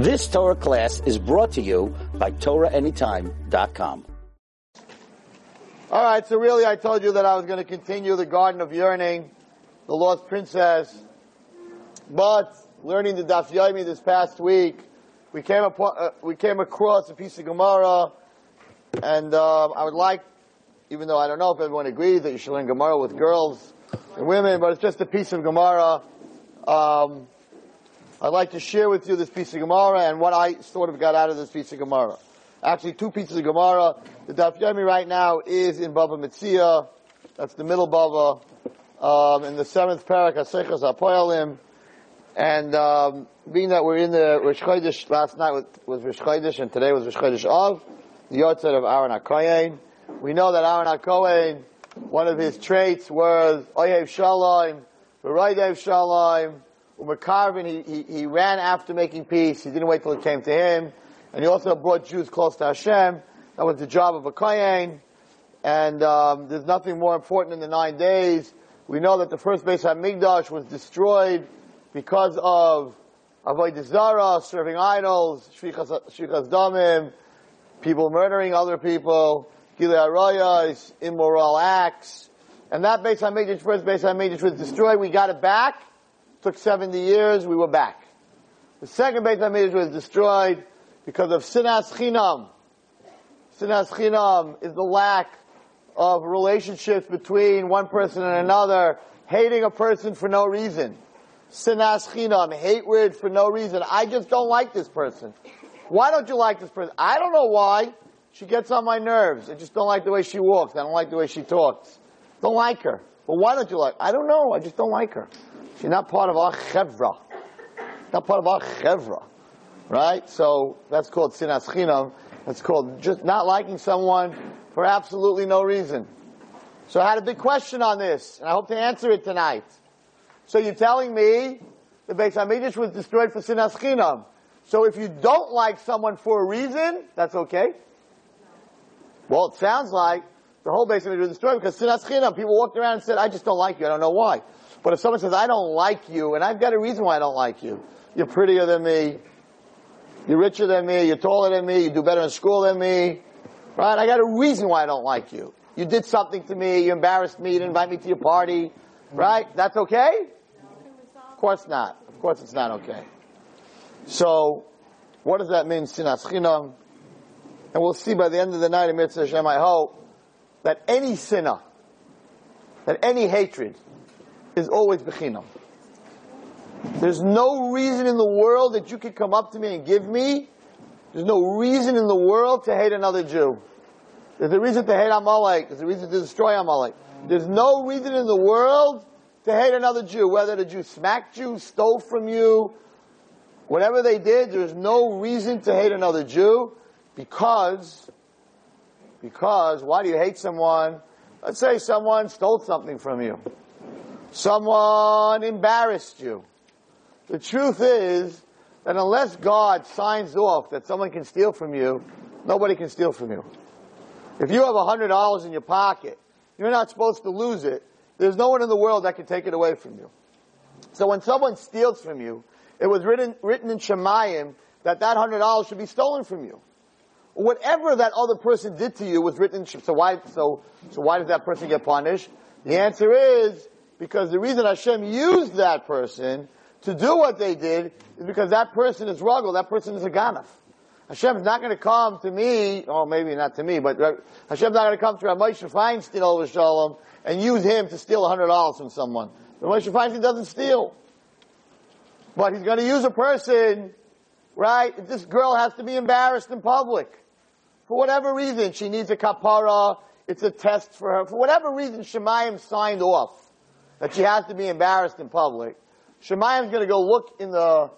This Torah class is brought to you by TorahAnytime.com. All right, so really, I told you that I was going to continue the Garden of Yearning, the Lost Princess, but learning the Daf Yomi this past week, we came up, uh, we came across a piece of Gemara, and uh, I would like, even though I don't know if everyone agrees that you should learn Gemara with girls and women, but it's just a piece of Gemara. Um, I'd like to share with you this piece of Gemara and what I sort of got out of this piece of Gemara. Actually, two pieces of Gemara. The Daf Yomi right now is in Bava Metzia. That's the middle Bava. Um, in the seventh parak, Asechas Apoyalim. And um, being that we're in the Rosh Chodesh, last night was, was Rosh Chodesh and today was Rosh Chodesh Av, the Yahrzeit of Aaron HaKoyen. We know that Aaron HaKoyen, one of his traits was Oyev Shalom, V'Roidev Shalom, Umakarvin, he, he, he ran after making peace. He didn't wait till it came to him. And he also brought Jews close to Hashem. That was the job of a Kohen. And um, there's nothing more important in the nine days. We know that the first base Beis HaMikdash was destroyed because of Avodah Zarah, serving idols, Shfichas Damim, people murdering other people, Gilei Arayas, immoral acts. And that base Beis HaMikdash, first Beis HaMikdash was destroyed. We got it back. Took 70 years, we were back. The second Beit HaMikdash was destroyed because of Sinas Chinam. Sinas Chinam is the lack of relationships between one person and another, hating a person for no reason. Sinas Chinam, hatred for no reason. I just don't like this person. Why don't you like this person? I don't know why. She gets on my nerves. I just don't like the way she walks. I don't like the way she talks. Don't like her. But why don't you like? I don't know. I just don't like her. She's not part of our chevra. Not part of our chevra. Right? So that's called sinas chinam. That's called just not liking someone for absolutely no reason. So I had a big question on this, and I hope to answer it tonight. So you're telling me the Beis Hamikdash was destroyed for sinas chinam. So if you don't like someone for a reason, that's okay. Well, it sounds like the whole Beis Hamikdash was destroyed because sinas chinam. People walked around and said, "I just don't like you. I don't know why." But if someone says, I don't like you, and I've got a reason why I don't like you. You're prettier than me. You're richer than me. You're taller than me. You do better in school than me. Right? I got a reason why I don't like you. You did something to me. You embarrassed me. You didn't invite me to your party. Right? That's okay? Of course not. Of course it's not okay. So, what does that mean, sinas chinam? And we'll see by the end of the night Mitzvah Hashem, I hope, that any sinner, that any hatred, is always bechinam. There's no reason in the world that you could come up to me and give me. There's no reason in the world to hate another Jew. There's a reason to hate Amalek. There's a reason to destroy Amalek. There's no reason in the world to hate another Jew. Whether the Jew smacked you, stole from you, whatever they did, there's no reason to hate another Jew because, because, why do you hate someone? Let's say someone stole something from you. Someone embarrassed you. The truth is that unless God signs off that someone can steal from you, nobody can steal from you. If you have a hundred dollars in your pocket, you're not supposed to lose it. There's no one in the world that can take it away from you. So when someone steals from you, it was written, written in Shemayim that that hundred dollars should be stolen from you. Whatever that other person did to you was written. So why? So so why does that person get punished? The answer is because the reason Hashem used that person to do what they did is because that person is ruggle, that person is a ganaf. Hashem's not going to come to me, or maybe not to me, but Hashem's not going to come to Rabbi Moshe Feinstein over Shalom and use him to steal hundred dollars from someone. But Moshe Feinstein doesn't steal. But he's going to use a person, right? This girl has to be embarrassed in public. For whatever reason, she needs a kapara, it's a test for her. For whatever reason, Shemayim signed off that she has to be embarrassed in public. Shemayim's going to go look in the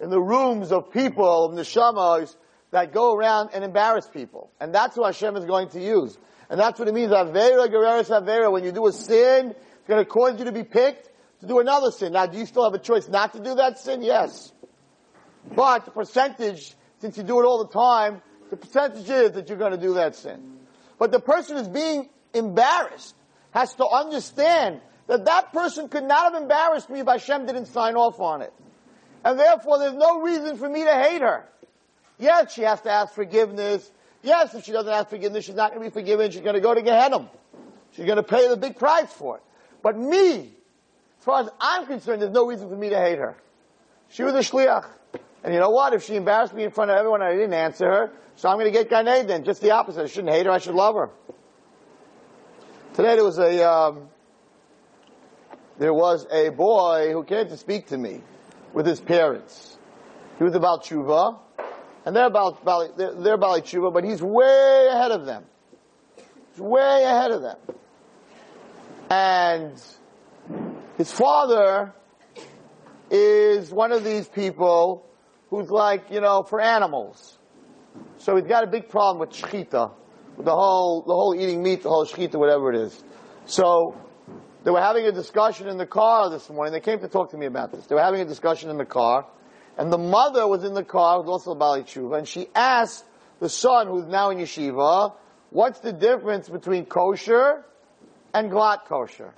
in the rooms of people, in the shamas, that go around and embarrass people. And that's what Hashem is going to use. And that's what it means, Avera Goreres Avera. When you do a sin, it's going to cause you to be picked to do another sin. Now, do you still have a choice not to do that sin? Yes. But the percentage, since you do it all the time, the percentage is that you're going to do that sin. But the person who's being embarrassed has to understand that that person could not have embarrassed me if Hashem didn't sign off on it. And therefore, there's no reason for me to hate her. Yes, she has to ask forgiveness. Yes, if she doesn't ask forgiveness, she's not going to be forgiven. She's going to go to Gehenna. She's going to pay the big price for it. But me, as far as I'm concerned, there's no reason for me to hate her. She was a shliach. And you know what? If she embarrassed me in front of everyone I didn't answer her, so I'm going to get Gan Eden. Just the opposite. I shouldn't hate her. I should love her. Today there was a, um, there was a boy who came to speak to me with his parents. He was baal tshuva, and they're about, they're, baal tshuva, but he's way ahead of them. He's way ahead of them. And his father is one of these people who's like, you know, for animals. So he's got a big problem with shechita, with the whole, the whole eating meat, the whole shechita, whatever it is. So they were having a discussion in the car this morning. They came to talk to me about this. They were having a discussion in the car, and the mother was in the car, was also a Baal Tshuva, and she asked the son, who's now in yeshiva, what's the difference between kosher and glatt kosher?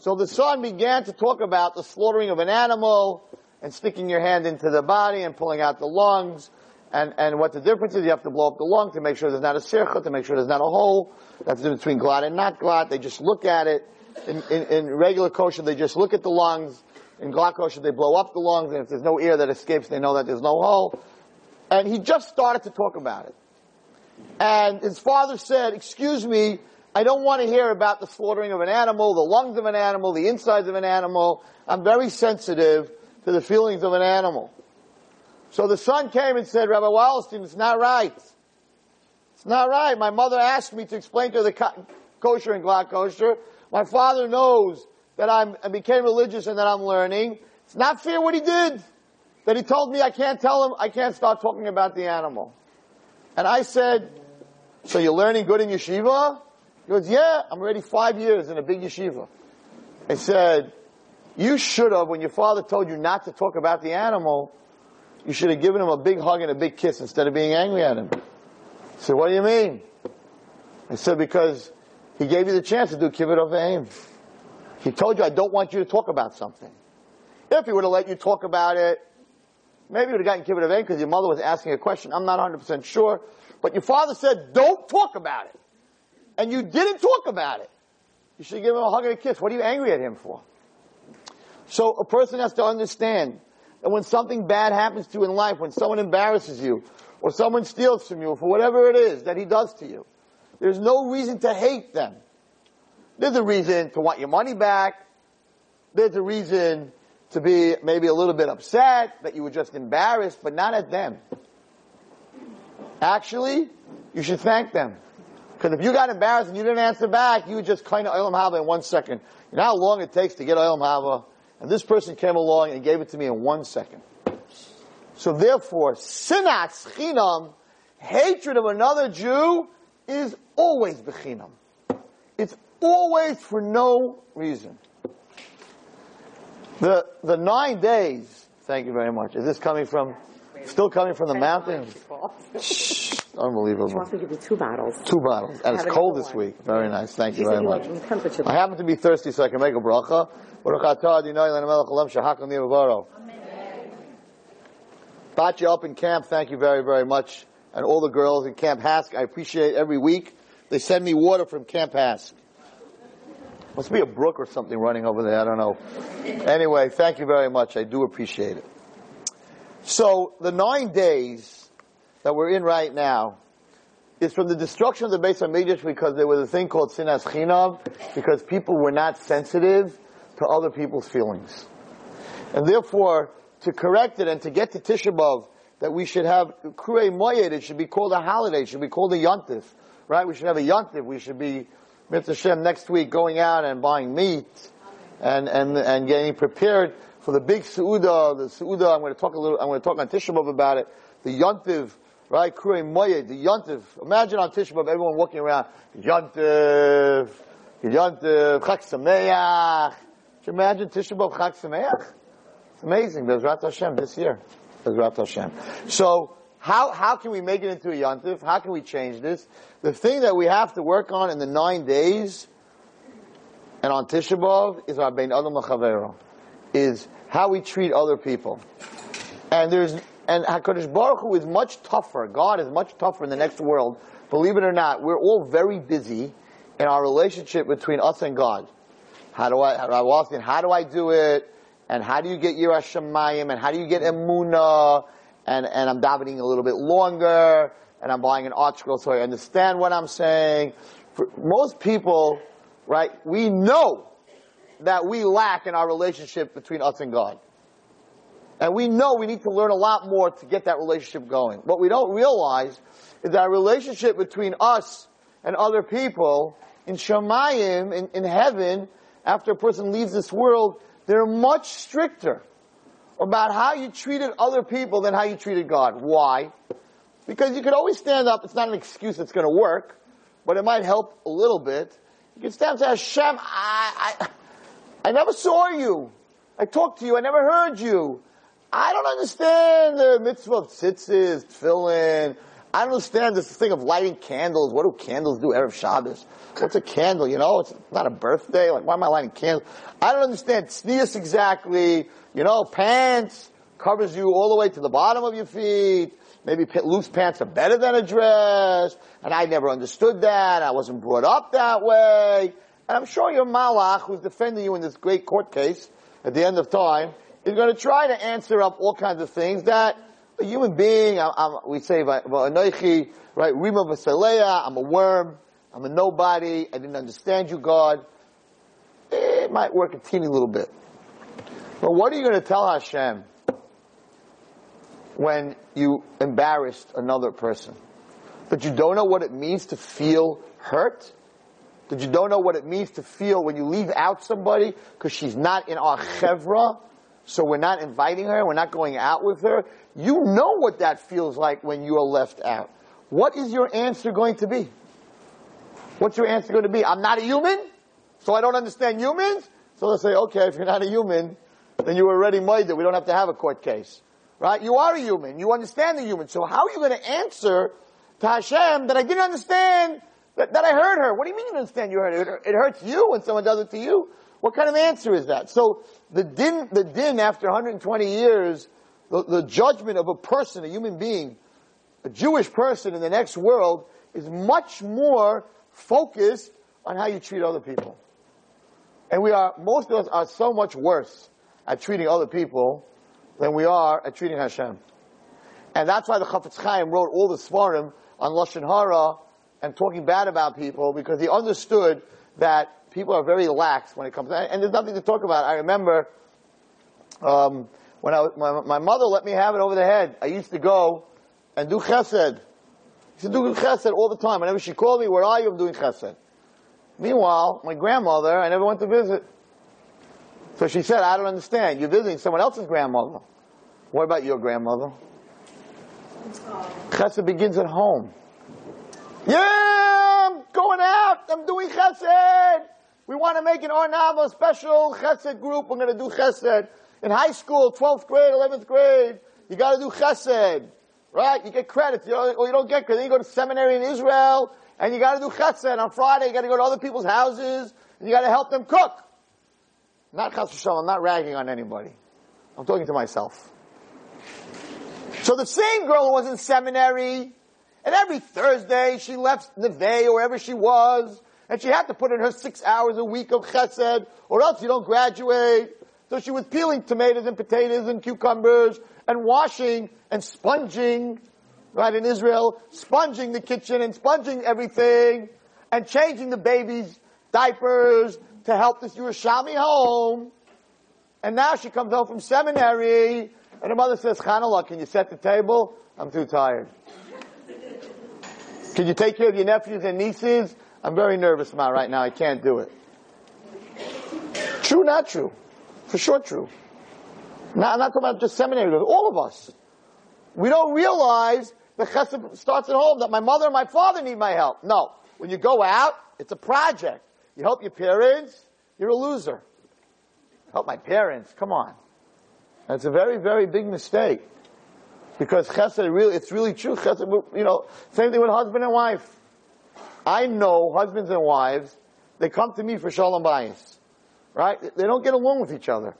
So the son began to talk about the slaughtering of an animal and sticking your hand into the body and pulling out the lungs and, and what the difference is. You have to blow up the lung to make sure there's not a sircha, to make sure there's not a hole. That's the difference between glatt and not glatt. They just look at it. In, in, in, regular kosher, they just look at the lungs. In glatt kosher, they blow up the lungs, and if there's no air that escapes, they know that there's no hole. And he just started to talk about it. And his father said, excuse me, I don't want to hear about the slaughtering of an animal, the lungs of an animal, the insides of an animal. I'm very sensitive to the feelings of an animal. So the son came and said, Rabbi Wallerstein, it's not right. It's not right. My mother asked me to explain to the kosher and glatt kosher. My father knows that I'm, I became religious and that I'm learning. It's not fair what he did. That he told me I can't tell him, I can't start talking about the animal. And I said, so you're learning good in yeshiva? He goes, yeah, I'm already five years in a big yeshiva. I said, you should have, when your father told you not to talk about the animal, you should have given him a big hug and a big kiss instead of being angry at him. I said, what do you mean? I said, because he gave you the chance to do kibbut aim. He told you, I don't want you to talk about something. If he would have let you talk about it, maybe you would have gotten kibbut aim because your mother was asking a question. I'm not 100% sure. But your father said, don't talk about it and you didn't talk about it. You should give him a hug and a kiss. What are you angry at him for? So a person has to understand that when something bad happens to you in life, when someone embarrasses you, or someone steals from you, for whatever it is that he does to you, there's no reason to hate them. There's a reason to want your money back. There's a reason to be maybe a little bit upset that you were just embarrassed, but not at them. Actually, you should thank them. Because if you got embarrassed and you didn't answer back, you would just kind of Olam Haba in one second. You know how long it takes to get Olam Haba? And this person came along and gave it to me in one second. So therefore, sinat chinam, hatred of another Jew, is always bechinam. It's always for no reason. The, the nine days, thank you very much. Is this coming from, still coming from the mountains? Unbelievable. She wants me to give you two bottles. Two bottles. And it's cold this week. Very nice. Thank you very much. temperature. I happen to be thirsty so I can make a bracha. Baruch atah Adonai lana melech olam shahakam yivavaro. Batya up in camp, thank you very, very much. And all the girls in Camp HASC, I appreciate every week. They send me water from Camp HASC. Must be a brook or something running over there, I don't know. Anyway, thank you very much. I do appreciate it. So, the nine days that we're in right now is from the destruction of the Beis Hamikdash because there was a thing called sinas chinam, because people were not sensitive to other people's feelings. And therefore, to correct it and to get to Tisha B'Av, that we should have Kurei Moyed, it should be called a holiday, it should be called a Yontif, right? We should have a Yontif, we should be, Mitzvah Hashem, next week going out and buying meat and, and, and getting prepared for the big Su'udah, the Su'udah, I'm going to talk a little, I'm going to talk on Tisha B'Av about it, the Yontiv, right? Kurei Moyed, the Yontiv. Imagine on Tisha B'Av, everyone walking around, Yontiv, Yontiv, Chag Sameach. Can you imagine Tisha B'Av, Chag Sameach? It's amazing. Bezrat Hashem this year. Bezrat Hashem. So, how, how can we make it into a Yontif? How can we change this? The thing that we have to work on in the nine days and on Tisha B'Av is our Bein Adam. Is how we treat other people. And there's, and HaKadosh Baruch Hu is much tougher. God is much tougher in the next world. Believe it or not, we're all very busy in our relationship between us and God. How do I, how do I asking, how do I do it? And how do you get Yiras Shemayim, And how do you get Emunah? And, and I'm davening a little bit longer. And I'm buying an ArtScroll so I understand what I'm saying. For most people, right, we know that we lack in our relationship between us and God. And we know we need to learn a lot more to get that relationship going. What we don't realize is that our relationship between us and other people in Shemayim, in, in heaven, after a person leaves this world, they're much stricter about how you treated other people than how you treated God. Why? Because you could always stand up, it's not an excuse that's going to work, but it might help a little bit. You can stand up and say, Hashem, I, I, I never saw you. I talked to you, I never heard you. I don't understand the mitzvah of tzitzis, tefillin. I don't understand this thing of lighting candles. What do candles do Erev Shabbos? What's a candle? You know, it's not a birthday. Like, why am I lighting candles? I don't understand tznius exactly. You know, pants covers you all the way to the bottom of your feet. Maybe loose pants are better than a dress. And I never understood that. I wasn't brought up that way. And I'm sure your malach, who's defending you in this great court case at the end of time, is going to try to answer up all kinds of things that a human being, I'm, I'm, we say, right, Rima I'm a worm, I'm a nobody, I didn't understand you, God. It might work a teeny little bit. But what are you going to tell Hashem when you embarrassed another person? That you don't know what it means to feel hurt? That you don't know what it means to feel when you leave out somebody because she's not in our chevra? so we're not inviting her, we're not going out with her. You know what that feels like when you are left out. What is your answer going to be? What's your answer going to be? I'm not a human, so I don't understand humans. So they'll say, okay, if you're not a human, then you already made it. We don't have to have a court case. Right? You are a human. You understand the human. So how are you going to answer to Hashem that I didn't understand that, that I hurt her? What do you mean you understand you hurt her? It hurts you when someone does it to you. What kind of answer is that? So the din, the din after 120 years, the, the judgment of a person, a human being, a Jewish person in the next world is much more focused on how you treat other people. And we are, most of us are so much worse at treating other people than we are at treating Hashem. And that's why the Chafetz Chaim wrote all the Svarim on Lashon Hara and talking bad about people because he understood that people are very lax when it comes, and there's nothing to talk about. I remember um, when I, my, my mother let me have it over the head. I used to go and do chesed. I used do chesed all the time. Whenever she called me, where are you? I'm doing chesed. Meanwhile, my grandmother, I never went to visit. So she said, I don't understand. You're visiting someone else's grandmother. What about your grandmother? Chesed begins at home. Yeah, I'm going out. I'm doing chesed. We want to make an Ohr Naava special chesed group. We're going to do chesed. In high school, 12th grade, 11th grade, you got to do chesed. Right? You get credits. You or you don't get credit. Then you go to seminary in Israel, and you got to do chesed. On Friday, you got to go to other people's houses, and you got to help them cook. Not chas I'm not ragging on anybody. I'm talking to myself. So the same girl who was in seminary, and every Thursday she left Neve or wherever she was, and she had to put in her six hours a week of chesed, or else you don't graduate. So she was peeling tomatoes and potatoes and cucumbers and washing and sponging, right, in Israel, sponging the kitchen and sponging everything and changing the baby's diapers to help this Yerushalmi home. And now she comes home from seminary and her mother says, Chanallah, can you set the table? I'm too tired. Can you take care of your nephews and nieces? I'm very nervous about right now. I can't do it. True, not true. For sure true. Not, I'm not talking about just seminary, all of us. We don't realize the chesed starts at home, that my mother and my father need my help. No. When you go out, it's a project. You help your parents, you're a loser. Help my parents, come on. That's a very, very big mistake. Because chesed really, it's really true. Chesed, you know, same thing with husband and wife. I know husbands and wives, they come to me for shalom bayis. Right? They don't get along with each other.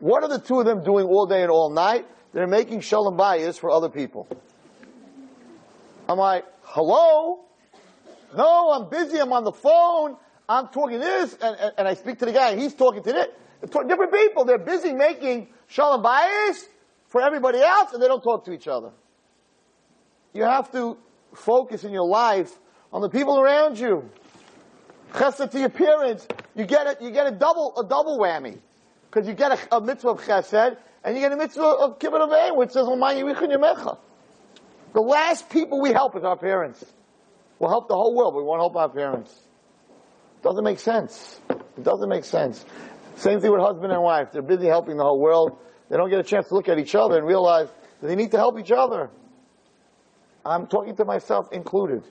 What are the two of them doing all day and all night? They're making shalom bayis for other people. I'm like, hello? No, I'm busy. I'm on the phone. I'm talking this, and, and, and I speak to the guy, he's talking to this. Different people. They're busy making shalom bayis for everybody else, and they don't talk to each other. You have to focus in your life on the people around you. Chesed to your parents, you get it. You get a double a double whammy because you get a, a, mitzvah of chesed and you get a mitzvah of kibbud av which says yamecha. The last people we help is our parents. We'll help the whole world, but we won't help our parents. Doesn't make sense. It doesn't make sense. Same thing with husband and wife. They're busy helping the whole world. They don't get a chance to look at each other and realize that they need to help each other. I'm talking to myself included.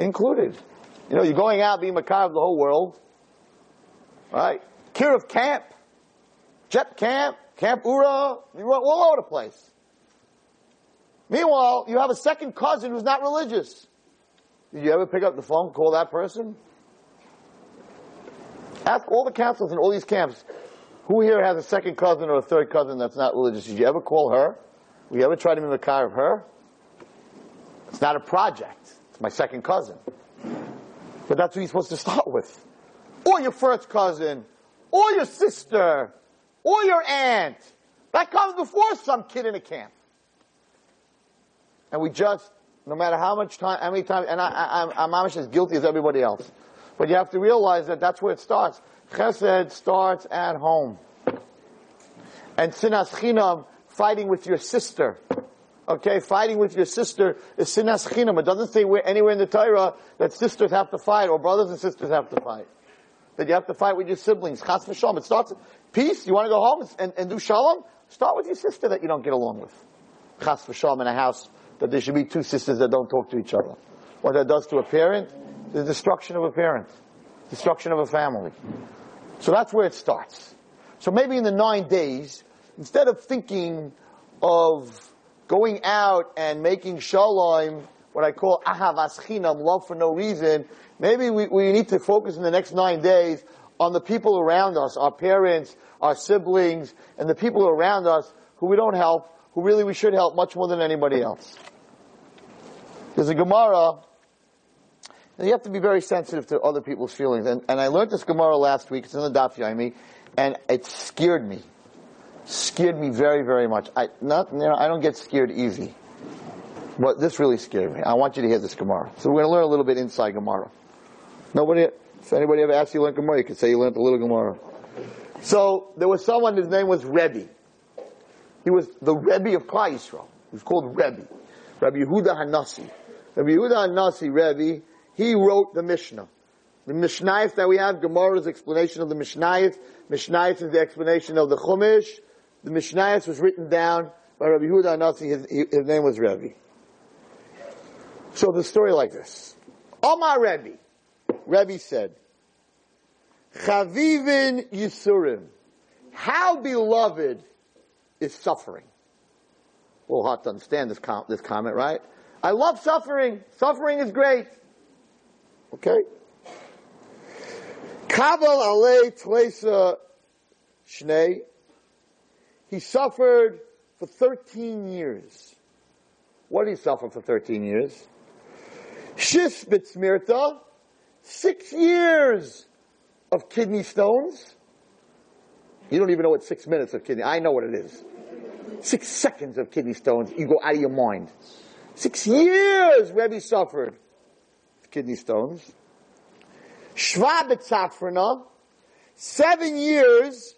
Included. You know, you're going out being Makar of the whole world. Right? Kiruv camp. Jet camp. Camp Ura. You're all over the place. Meanwhile, you have a second cousin who's not religious. Did you ever pick up the phone, call that person? Ask all the counselors in all these camps, who here has a second cousin or a third cousin that's not religious? Did you ever call her? Did you ever try to be Makar of her? It's not a project. It's my second cousin. But that's who you're supposed to start with. Or your first cousin, or your sister, or your aunt. That comes before some kid in a camp. And we just, no matter how much time, how many times, and I, I, I'm as guilty as everybody else. But you have to realize that that's where it starts. Chesed starts at home. And sinas chinam, fighting with your sister. Okay, fighting with your sister is sinas chinam. It doesn't say anywhere in the Torah that sisters have to fight or brothers and sisters have to fight. That you have to fight with your siblings. Chas v'shalom. It starts, peace, you want to go home and, and do shalom? Start with your sister that you don't get along with. Chas v'shalom in a house that there should be two sisters that don't talk to each other. What that does to a parent, the destruction of a parent, destruction of a family. So that's where it starts. So maybe in the nine days, instead of thinking of going out and making shalom, what I call ahavas chinam, love for no reason, maybe we, we need to focus in the next nine days on the people around us, our parents, our siblings, and the people around us who we don't help, who really we should help much more than anybody else. There's a Gemara, and you have to be very sensitive to other people's feelings. And, and I learned this Gemara last week, it's in the Daf Yomi, and it scared me scared me very, very much. I not, you know, I don't get scared easy. But this really scared me. I want you to hear this Gemara. So we're going to learn a little bit inside Gemara. Nobody, if anybody ever asked you to learn Gemara, you could say you learned a little Gemara. So there was someone, his name was Rebbe. He was the Rebbe of Klal Yisrael. He was called Rebbe. Rabbi Yehuda Hanasi. Rabbi Yehuda Hanasi, Rebbe, he wrote the Mishnah. The Mishnayos that we have, Gemara's explanation of the Mishnayos. Mishnayos is the explanation of the Chumash. The Mishnayos was written down by Rabbi Yehuda Hanasi. His, his name was Rebbe. So the story like this. Omar Rebbe. Rebbe said, Chavivin Yisurim. How beloved is suffering? A little hard to understand this, com- this comment, right? I love suffering. Suffering is great. Okay? Kabal alei tlesa shnei. He suffered for 13 years. What did he suffer for 13 years? Shis bitzmirta, six years of kidney stones. You don't even know what six minutes of kidney. I know what it is. Six seconds of kidney stones. You go out of your mind. Six years Rebbe suffered kidney stones. Shvabetzafrana, seven years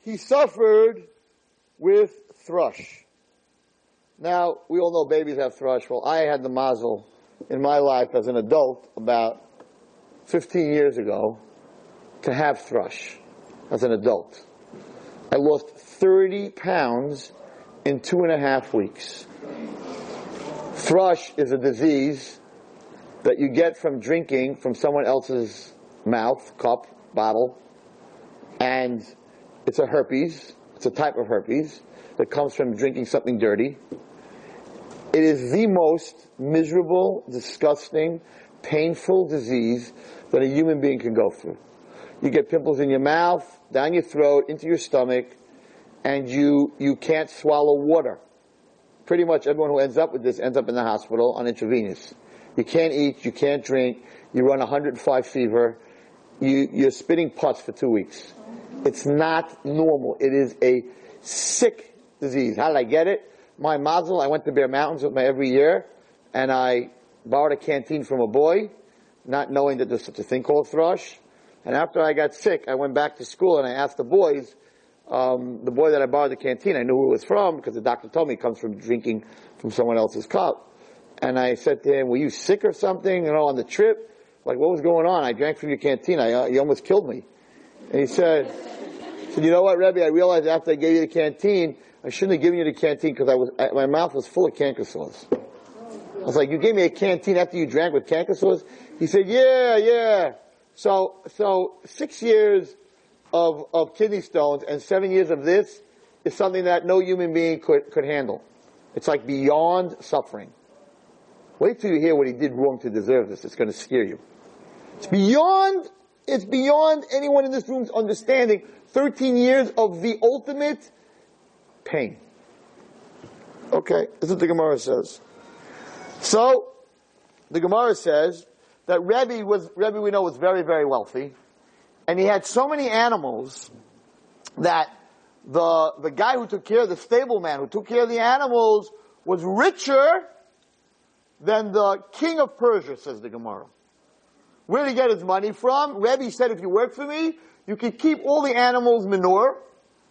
he suffered with thrush. Now, we all know babies have thrush. Well, I had the mazel in my life as an adult about 15 years ago to have thrush as an adult. I lost 30 pounds in two and a half weeks. Thrush is a disease that you get from drinking from someone else's mouth, cup, bottle, and it's a herpes. It's a type of herpes that comes from drinking something dirty. It is the most miserable, disgusting, painful disease that a human being can go through. You get pimples in your mouth, down your throat, into your stomach. and you, you can't swallow water. Pretty much everyone who ends up with this ends up in the hospital on intravenous. You can't eat, you can't drink, you run 105 fever, you, you're spitting pus for two weeks. It's not normal. It is a sick disease. How did I get it? My mazel, I went to Bear Mountains with my every year, and I borrowed a canteen from a boy, not knowing that there's such a thing called thrush. And after I got sick, I went back to school and I asked the boys, um, the boy that I borrowed the canteen, I knew who it was from because the doctor told me it comes from drinking from someone else's cup. And I said to him, were you sick or something, you know, on the trip? Like, what was going on? I drank from your canteen. I, uh, you almost killed me. And he said, said, you know what, Rebbe, I realized after I gave you the canteen, I shouldn't have given you the canteen because I was, my mouth was full of canker sores. I was like, you gave me a canteen after you drank with canker sores? He said, yeah, yeah. So, so six years of, of kidney stones and seven years of this is something that no human being could, could handle. It's like beyond suffering. Wait till you hear what he did wrong to deserve this. It's going to scare you. It's beyond, it's beyond anyone in this room's understanding. 13 years of the ultimate pain. Okay, this is what the Gemara says. So, the Gemara says that Rebbe was, Rebbe we know was very, very wealthy, and he had so many animals that the, the guy who took care of the stableman who took care of the animals was richer than the king of Persia, says the Gemara. Where did he get his money from? Rebbe said, if you work for me, you can keep all the animals' manure,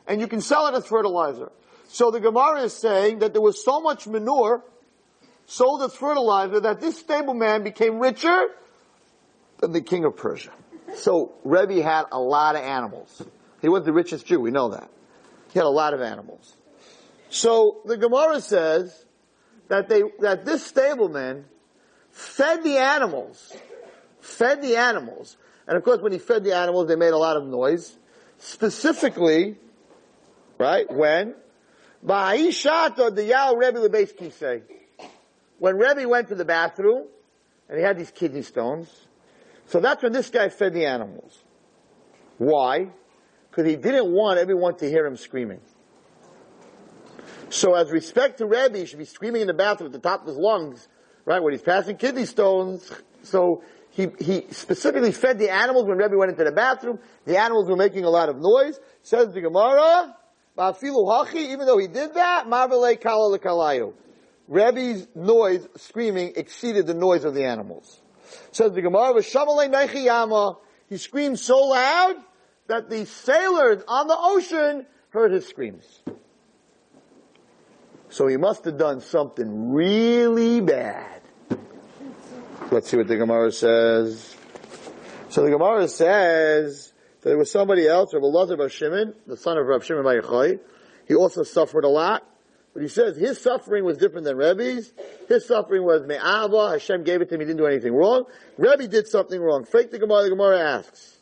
and you can sell it as fertilizer. So the Gemara is saying that there was so much manure sold as fertilizer that this stableman became richer than the king of Persia. So Rebbe had a lot of animals. He was the richest Jew, we know that. He had a lot of animals. So the Gemara says that they, that this stableman fed the animals, fed the animals, and of course when he fed the animals they made a lot of noise, specifically, right, when, When Rebbe went to the bathroom, and he had these kidney stones, so that's when this guy fed the animals. Why? Because he didn't want everyone to hear him screaming. So as respect to Rebbe, he should be screaming in the bathroom at the top of his lungs, right, when he's passing kidney stones. So he, he specifically fed the animals when Rebbe went into the bathroom. The animals were making a lot of noise. Says the Gemara, even though he did that, Marvele Kala. Rebbe's noise, screaming, exceeded the noise of the animals. Says the Gemara, he screamed so loud that the sailors on the ocean heard his screams. So he must have done something really bad. Let's see what the Gemara says. So the Gemara says there was somebody else, Rav Elazar Bar Shimon, the son of Rav Shimon Bar He also suffered a lot. But he says his suffering was different than Rebbe's. His suffering was me'ava. Hashem gave it to him. He didn't do anything wrong. Rebbe did something wrong. Fake the Gemara. The Gemara asks.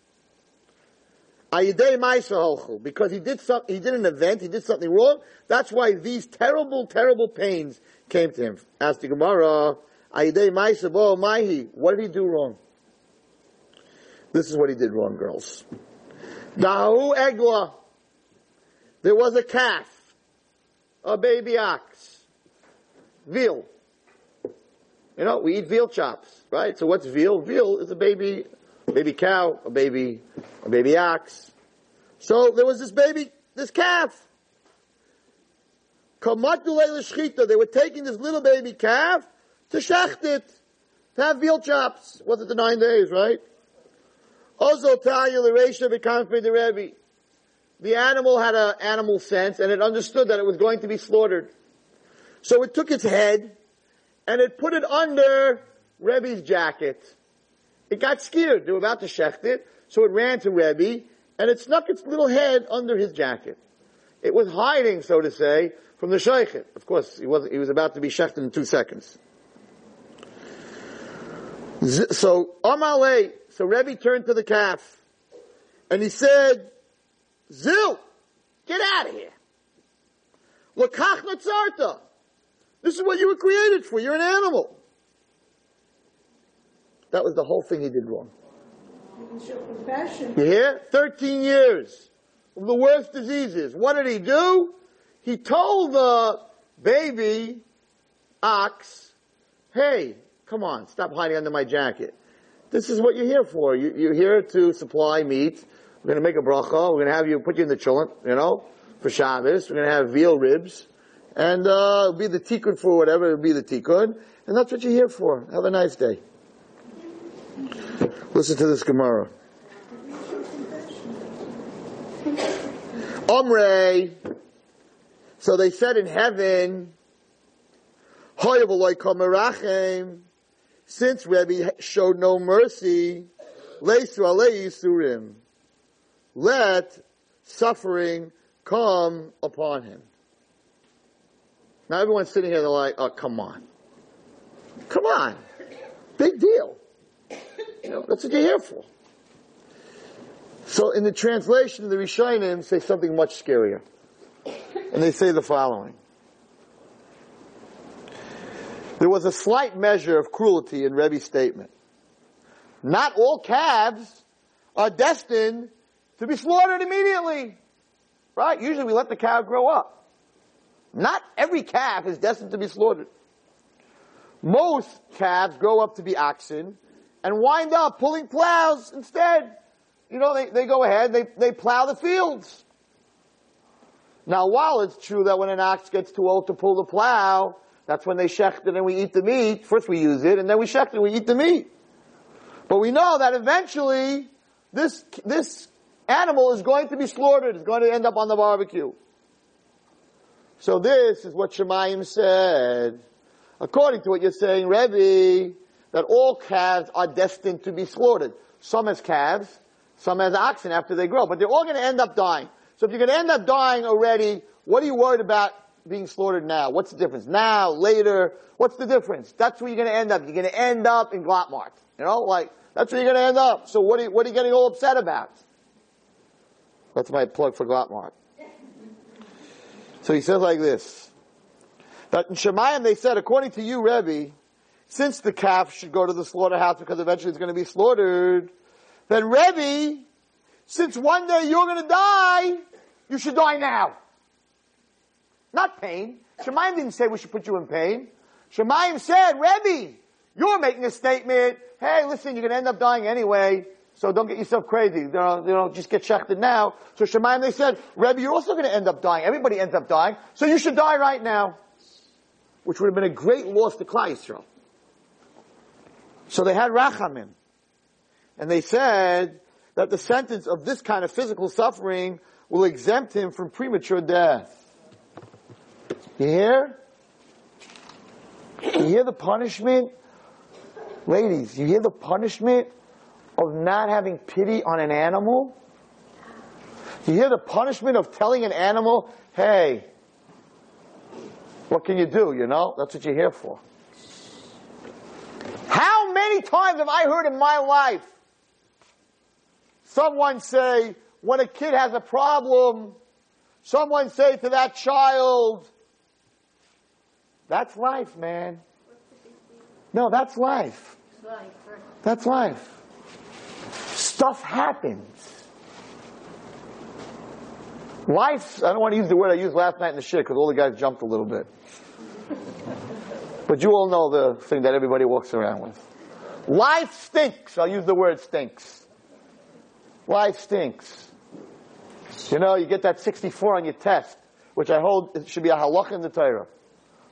Because he did some, he did an event, he did something wrong. That's why these terrible, terrible pains came to him. Asked the Gemara, What did he do wrong? This is what he did wrong, girls. Dahu egla. There was a calf, a baby ox, veal. You know, we eat veal chops, right? So what's veal? Veal is a baby, a baby cow, a baby, a baby ox. So there was this baby, this calf. They were taking this little baby calf to shecht it, to have veal chops. Was it the nine days, right? Also, the The Rebbe. The animal had an animal sense and it understood that it was going to be slaughtered. So it took its head and it put it under Rebbe's jacket. It got scared. They were about to shecht it. So it ran to Rebbe and it snuck its little head under his jacket. It was hiding, so to say, from the sheikh. Of course, he was, he was about to be shechted in two seconds. So, Amale, so Rebbe turned to the calf, and he said, Zil, get out of here. Lakach natzarta. This is what you were created for. You're an animal. That was the whole thing he did wrong. You hear? 13 years. of the worst diseases. What did he do? He told the baby ox, hey, come on, stop hiding under my jacket. This is what you're here for. You, you're here to supply meat. We're going to make a bracha. We're going to have you put you in the chulent, you know, for Shabbos. We're going to have veal ribs. And, uh, it'll be the tikkun for whatever, it'll be the tikkun. And that's what you're here for. Have a nice day. Listen to this Gemara. Omre. So they said in heaven, since Rebbe showed no mercy, let suffering come upon him. Now everyone's sitting here, they're like, oh, come on. Come on. Big deal. You know, that's what you're here for. So in the translation, of the Rishonim say something much scarier. And they say the following. There was a slight measure of cruelty in Rebbe's statement. Not all calves are destined to be slaughtered immediately. Right? Usually we let the cow grow up. Not every calf is destined to be slaughtered. Most calves grow up to be oxen and wind up pulling plows instead. You know, they, they go ahead, they, they plow the fields. Now, while it's true that when an ox gets too old to pull the plow, that's when they shecht it and we eat the meat. First we use it and then we shecht it, we eat the meat. But we know that eventually this, this animal is going to be slaughtered, it's going to end up on the barbecue. So this is what Shemayim said. According to what you're saying, Rebbe, that all calves are destined to be slaughtered. Some as calves, some as oxen after they grow, but they're all going to end up dying. So if you're going to end up dying already, what are you worried about being slaughtered now? What's the difference? Now, later, what's the difference? That's where you're going to end up. You're going to end up in Glattmart. You know, like, that's where you're going to end up. So what are you, what are you getting all upset about? That's my plug for Glattmart. So he says like this. That in Shemayim they said, according to you, Rebbe, since the calf should go to the slaughterhouse because eventually it's going to be slaughtered, then Rebbe, since one day you're going to die, you should die now. Not pain. Shemayim didn't say we should put you in pain. Shemayim said, Rebbe, you're making a statement, hey, listen, you're going to end up dying anyway, so don't get yourself crazy. You know, you know just get shechted now. So Shemayim, they said, Rebbe, you're also going to end up dying. Everybody ends up dying, so you should die right now. Which would have been a great loss to Klal Yisrael. So they had Rachamim. And they said that the sentence of this kind of physical suffering will exempt him from premature death. You hear? You hear the punishment? Ladies, you hear the punishment of not having pity on an animal? You hear the punishment of telling an animal, hey, what can you do, you know? That's what you're here for. How many times have I heard in my life someone say, when a kid has a problem, someone say to that child, that's life, man. No, that's life. That's life. Stuff happens. Life, I don't want to use the word I used last night in the shiur because all the guys jumped a little bit. But you all know the thing that everybody walks around with. Life stinks. I'll use the word stinks. Life stinks. You know, you get that 64 on your test, which I hold it should be a halach in the Torah.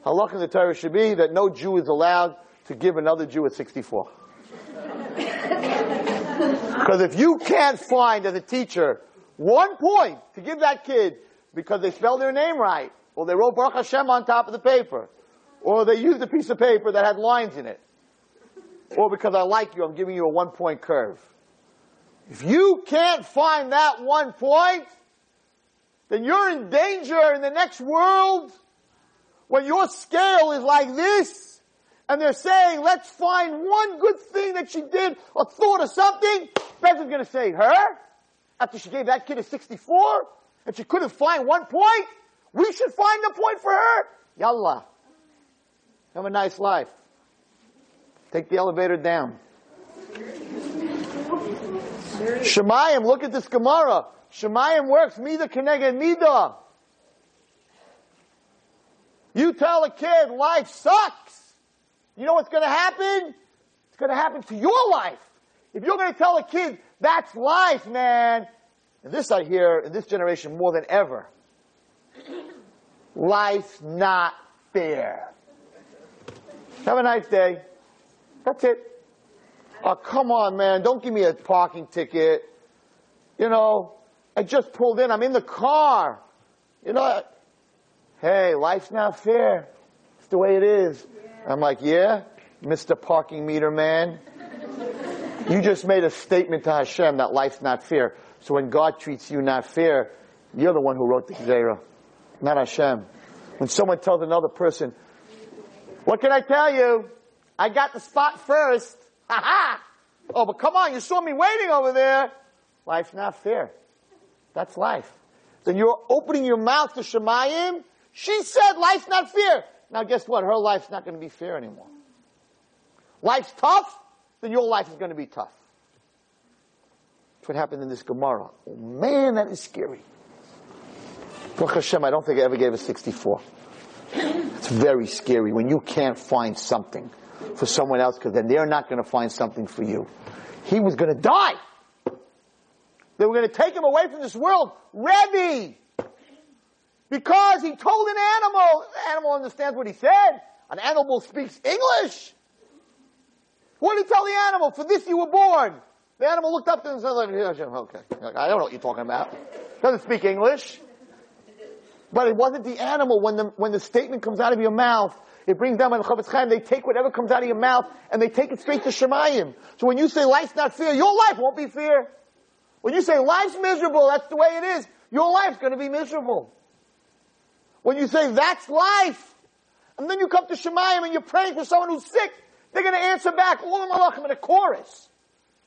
Halach in the Torah should be that no Jew is allowed to give another Jew a 64. Because if you can't find as a teacher one point to give that kid because they spelled their name right, or they wrote Baruch Hashem on top of the paper, or they used a piece of paper that had lines in it. Or because I like you, I'm giving you a one point curve. If you can't find that one point, then you're in danger in the next world when your scale is like this and they're saying, let's find one good thing that she did or thought of something. Besser's gonna say, her? After she gave that kid a 64 and she couldn't find one point? We should find a point for her. Yalla. Have a nice life. Take the elevator down. Shemayim, look at this Gemara. Shemayim works mida keneged mida. You tell a kid life sucks. You know what's going to happen? It's going to happen to your life. If you're going to tell a kid that's life, man, and this I hear in this generation more than ever. Life's not fair. Have a nice day. That's it. Oh, come on, man. Don't give me a parking ticket. You know, I just pulled in. I'm in the car. You know, hey, life's not fair. It's the way it is. I'm like, yeah, Mr. Parking Meter Man. You just made a statement to Hashem that life's not fair. So when God treats you not fair, you're the one who wrote the Gezerah, not Hashem. When someone tells another person, what can I tell you? I got the spot first. Ha ha! Oh, but come on, you saw me waiting over there. Life's not fair. That's life. Then you're opening your mouth to Shemayim. She said life's not fair. Now guess what? Her life's not going to be fair anymore. Life's tough, then your life is going to be tough. That's what happened in this Gemara. Oh man, that is scary. Baruch Hashem, I don't think I ever gave a 64. It's very scary when you can't find something for someone else because then they're not going to find something for you. He was going to die. They were going to take him away from this world. Rebbe! Because he told an animal, the animal understands what he said. An animal speaks English. What did he tell the animal? For this you were born. The animal looked up to him and said, okay, I don't know what you're talking about. Doesn't speak English. But it wasn't the animal. When the, when the statement comes out of your mouth, it brings down by the Chofetz Chaim, they take whatever comes out of your mouth and they take it straight to Shemayim. So when you say life's not fair, your life won't be fair. When you say life's miserable, that's the way it is, your life's gonna be miserable. When you say that's life, and then you come to Shemayim and you're praying for someone who's sick, they're gonna answer back, all the malachim in a chorus.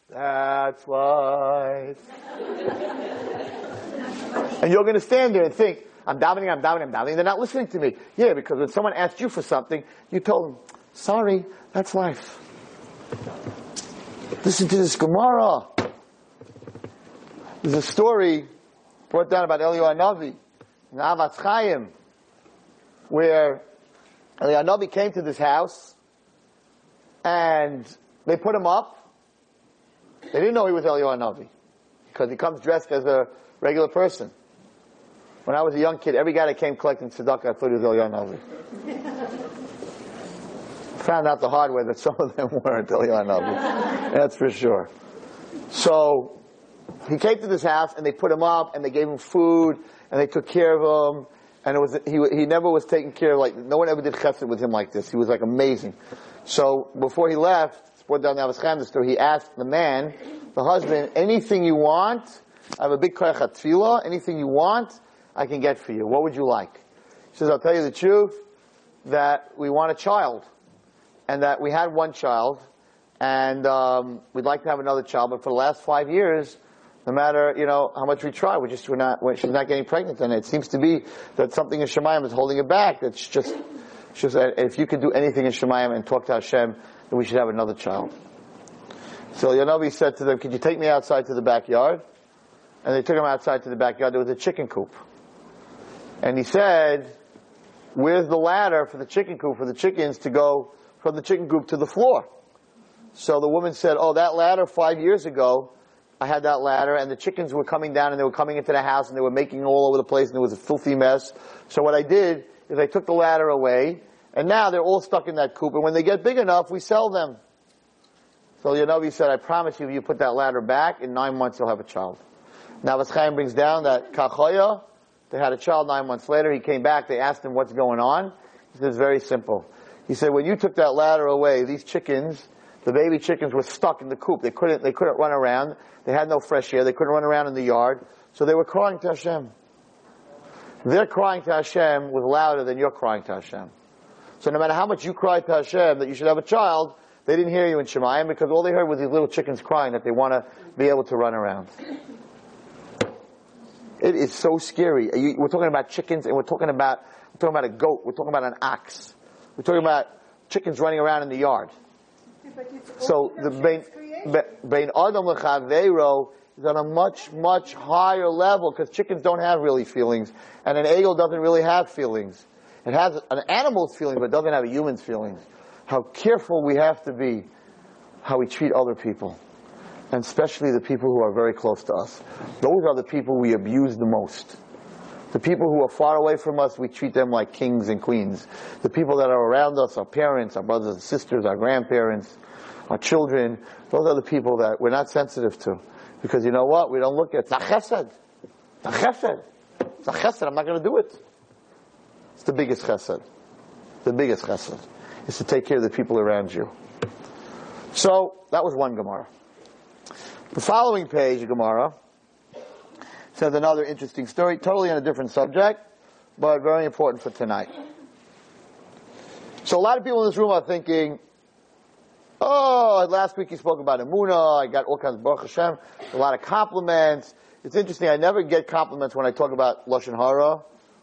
That's life. and you're gonna stand there and think, I'm davening, I'm davening, I'm davening. They're not listening to me. Yeah, because when someone asked you for something, you told them, sorry, that's life. Listen to this Gemara. There's a story brought down about Eliyahu Navi in Avatz Chaim, where Eliyahu Navi came to this house, and they put him up. They didn't know he was Eliyahu Navi, because he comes dressed as a regular person. When I was a young kid, every guy that came collecting tzedakah, I thought he was Eliyahu Navi. Found out the hard way that some of them weren't Eliyahu Navi. That's for sure. So, he came to this house and they put him up and they gave him food and they took care of him and it was he he never was taken care of like no one ever did chesed with him like this. He was like amazing. So before he left, brought down the story, he asked the man, the husband, anything you want. I have a big koyach tefillah. Anything you want, I can get for you. What would you like? He says, I'll tell you the truth, that we want a child. And that we had one child, and um, we'd like to have another child, but for the last five years, no matter, you know, how much we try, we just, we're not, we're, she's not getting pregnant, and it seems to be that something in Shemayim is holding it back. That's just, just, if you could do anything in Shemayim and talk to Hashem, then we should have another child. So Yanovi said to them, could you take me outside to the backyard? And they took him outside to the backyard. There was a chicken coop. And he said, where's the ladder for the chicken coop, for the chickens to go from the chicken coop to the floor? So the woman said, oh, that ladder five years ago, I had that ladder and the chickens were coming down and they were coming into the house and they were making all over the place and it was a filthy mess. So what I did is I took the ladder away and now they're all stuck in that coop and when they get big enough, we sell them. So Yanovi said, I promise you, if you put that ladder back, in nine months you'll have a child. Now Chaim brings down that Kachoya, they had a child nine months later. He came back. They asked him what's going on. He said, it's very simple. He said, when you took that ladder away, these chickens, the baby chickens were stuck in the coop. They couldn't, they couldn't run around. They had no fresh air. They couldn't run around in the yard. So they were crying to Hashem. Their crying to Hashem was louder than your crying to Hashem. So no matter how much you cried to Hashem that you should have a child, they didn't hear you in Shemayim because all they heard was these little chickens crying that they want to be able to run around. It is so scary. We're talking about chickens and we're talking about, we're talking about a goat. We're talking about an ox. We're talking about chickens running around in the yard. So the bein, adam lechaveiro is on a much, much higher level because chickens don't have really feelings and an eagle doesn't really have feelings. It has an animal's feelings but doesn't have a human's feelings. How careful we have to be how we treat other people and especially the people who are very close to us. Those are the people we abuse the most. The people who are far away from us, we treat them like kings and queens. The people that are around us, our parents, our brothers and sisters, our grandparents, our children, those are the people that we're not sensitive to. Because you know what? We don't look at, chesed. It's chesed. It's chesed. I'm not going to do it. It's the biggest chesed. The biggest chesed is to take care of the people around you. So, that was one Gemara. The following page, Gemara, says another interesting story, totally on a different subject, but very important for tonight. So a lot of people in this room are thinking, oh, last week you spoke about Emuna, I got all kinds of Baruch Hashem, a lot of compliments. It's interesting, I never get compliments when I talk about Lashon Hara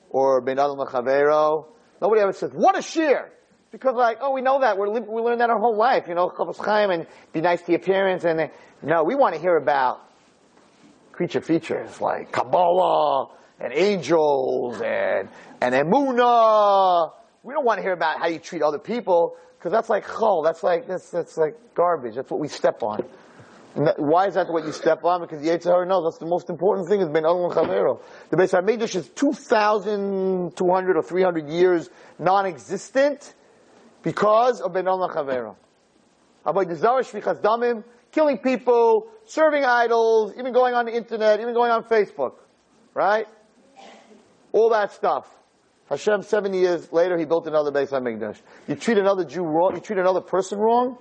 or Ben Adam. Nobody ever says, what a sheer! Because like, oh, we know that. We're, we learned that our whole life, you know, Chofetz Chaim and be nice to your parents and, no, we want to hear about creature features like Kabbalah and angels and, and Emuna. We don't want to hear about how you treat other people because that's like chol. That's like, that's, that's like garbage. That's what we step on. That, why is that what you step on? Because the Yetzer Hara knows that's the most important thing is Ben Adam Chavero. The Beis HaMikdash is 2,200 or 300 years non-existent because of Ben Allah Chavera. About the Damim, killing people, serving idols, even going on the internet, even going on Facebook. Right? All that stuff. Hashem, 70 years later, he built another Beis HaMikdash. You treat another Jew wrong, you treat another person wrong,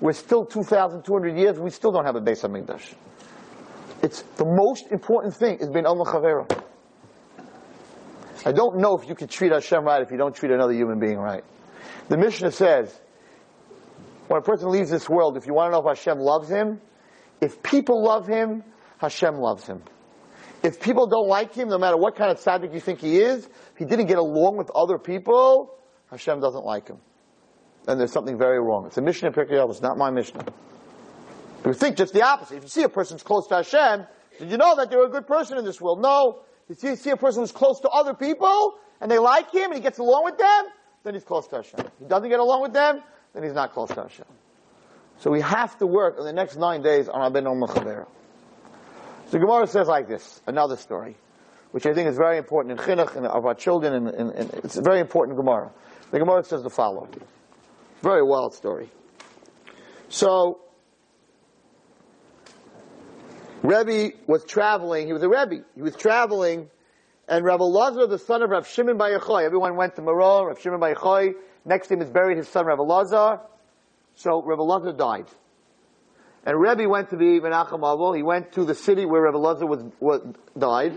we're still 2,200 years, we still don't have a Beis HaMikdash. It's the most important thing is being Allah Chavera. I don't know if you can treat Hashem right if you don't treat another human being right. The Mishnah says, when a person leaves this world, if you want to know if Hashem loves him, if people love him, Hashem loves him. If people don't like him, no matter what kind of tzaddik you think he is, if he didn't get along with other people, Hashem doesn't like him. And there's something very wrong. It's a mission in Pirkei It's not my Mishnah. You think just the opposite. If you see a person's close to Hashem, did you know that they're a good person in this world? No. If you see a person who's close to other people, and they like him, and he gets along with them, then he's close to Hashem. He doesn't get along with them, then he's not close to Hashem. So we have to work in the next nine days on Abin Chavera. So Gemara says like this, another story, which I think is very important in chinuch and of our children, and, and, and it's very important Gemara. The Gemara says the following. Very wild story. So, Rebbe was traveling, he was a Rebbe, he was traveling and Rav Elazar, the son of Rav Shimon Bar Yochai, everyone went to Meron, Rav Shimon Bar Yochai, next to him is buried his son Rav Elazar, so Rav Elazar died. And Rebbe went to the Menachem Avol, he went to the city where Rav Elazar was, was, died,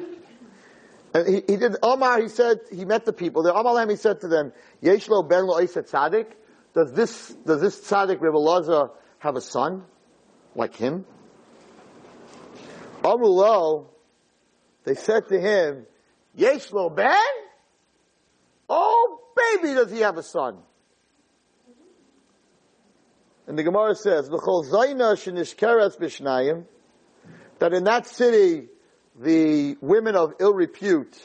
and he, he, did, Omar, he said, he met the people there, Omar he said to them, Yeshlo ben lo tzaddik, does this, does this tzaddik Rav Elazar have a son? Like him? Amrulo, they said to him, Yesh lo ben? Oh, baby, does he have a son? And the Gemara says, "V'chol zayna shenishkeres b'shnayim," that in that city, the women of ill repute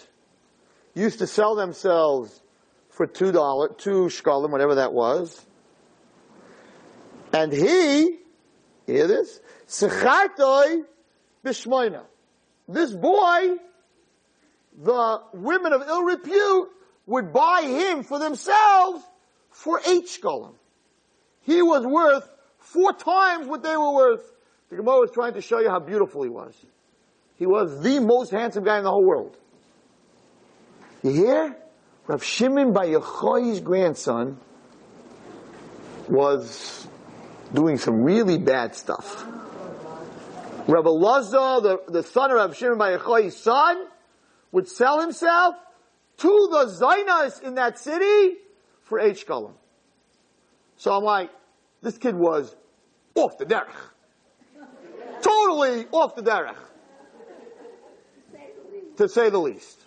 used to sell themselves for two dollar, two shkalim, whatever that was. And he, hear this, sechartoi. This boy the women of ill repute would buy him for themselves for eight shkolim. He was worth four times what they were worth. The Gemara was trying to show you how beautiful he was. He was the most handsome guy in the whole world. You hear? Rav Shimon Bar Yochai's grandson was doing some really bad stuff. Rav Elazar, the, the son of Rav Shimon Bar Yochai's son, would sell himself to the Zainas in that city for eight shkalim. So I'm like, this kid was off the derech. totally off the derech. To say the least.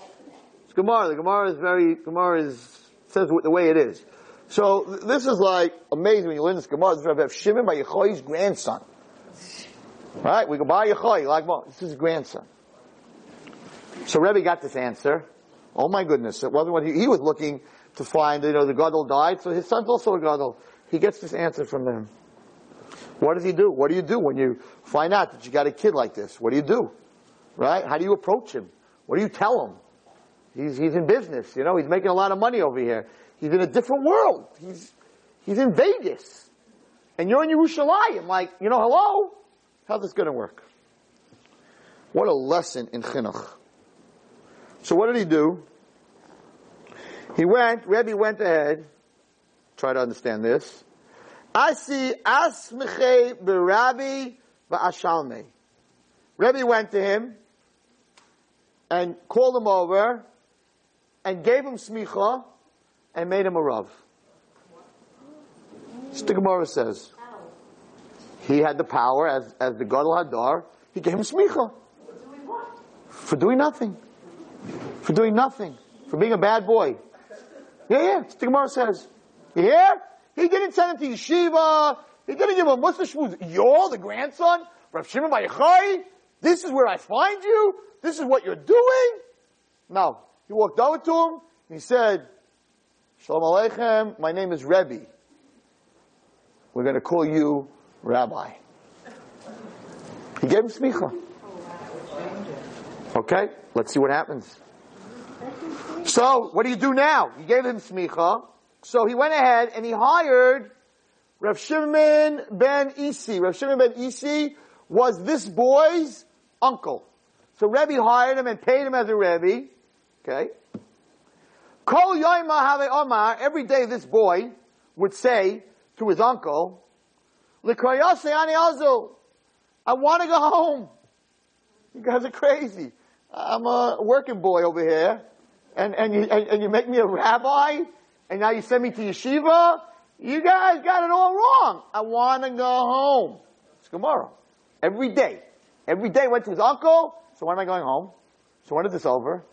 It's Gemara. The Gemara is very, Gemara is, says the way it is. So this is like amazing when you learn this Gemara. This is Rabbi Shimon Bar Yochai's grandson. Right? We go buy Yechoy, like well, this is his grandson. So Rebbe got this answer. Oh my goodness, it wasn't what he, he was looking to find, you know, the Gadol died, so his son's also a Gadol. He gets this answer from them. What does he do? What do you do when you find out that you got a kid like this? What do you do? Right? How do you approach him? What do you tell him? He's, he's in business, you know, he's making a lot of money over here. He's in a different world. He's, he's in Vegas. And you're in Yerushalayim. Like, you know, hello? How's this gonna work? What a lesson in chinuch. So what did he do? He went, Rebbe went ahead, try to understand this. Asi asmiche berabi va'ashalme. Rebbe went to him and called him over and gave him smicha and made him a rav. The Gemara says he had the power as, as the Gadol Hadar. He gave him smicha for doing nothing, for doing nothing, for being a bad boy. Yeah, yeah. The Gemara says. You hear? He didn't send him to yeshiva. He didn't give him a Musa shmuz. You're the grandson, Rav Shimon Bar Yochai. This is where I find you. This is what you're doing. No, he walked over to him. And he said, "Shalom Aleichem. My name is Rebbe. We're going to call you Rabbi." He gave him smicha. Okay, let's see what happens. So, what do you do now? You gave him smicha. So he went ahead and he hired Rav Shimon ben Isi. Rav Shimon ben Isi was this boy's uncle. So Rebbe hired him and paid him as a Rebbe. Okay. Kol yoima have omar. Every day this boy would say to his uncle, "Likrayase ani azu. I want to go home. You guys are crazy. I'm a working boy over here and, and, you, and, and you make me a rabbi, and now you send me to yeshiva? You guys got it all wrong. I want to go home. It's Gemara. Every day. Every day went to his uncle. So when am I going home? So when is this over?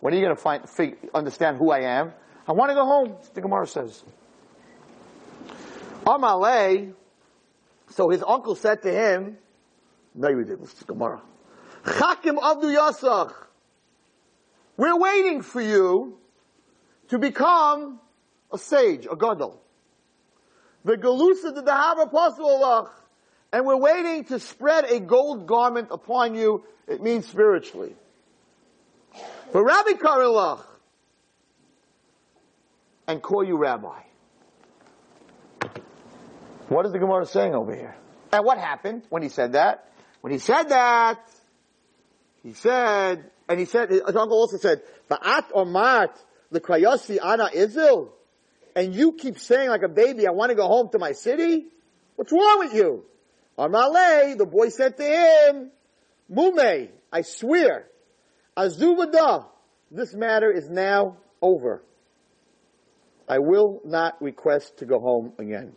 When are you going to find, fig, understand who I am? I want to go home. The Gemara says. Amalei. So his uncle said to him, no you didn't. It's the Gemara. Chakim Abdu Yasach. We're waiting for you to become a sage, a gadol. The galusa the dahava pasulach, and we're waiting to spread a gold garment upon you. It means spiritually. For Rabbi Karilach, and call you rabbi. What is the Gemara saying over here? And what happened when he said that? When he said that, he said, and he said, his uncle also said, Ba'at omat l'krayasi ana izil. And you keep saying like a baby, I want to go home to my city? What's wrong with you? Amale, the boy said to him, Mume, I swear, Azuvada, this matter is now over. I will not request to go home again.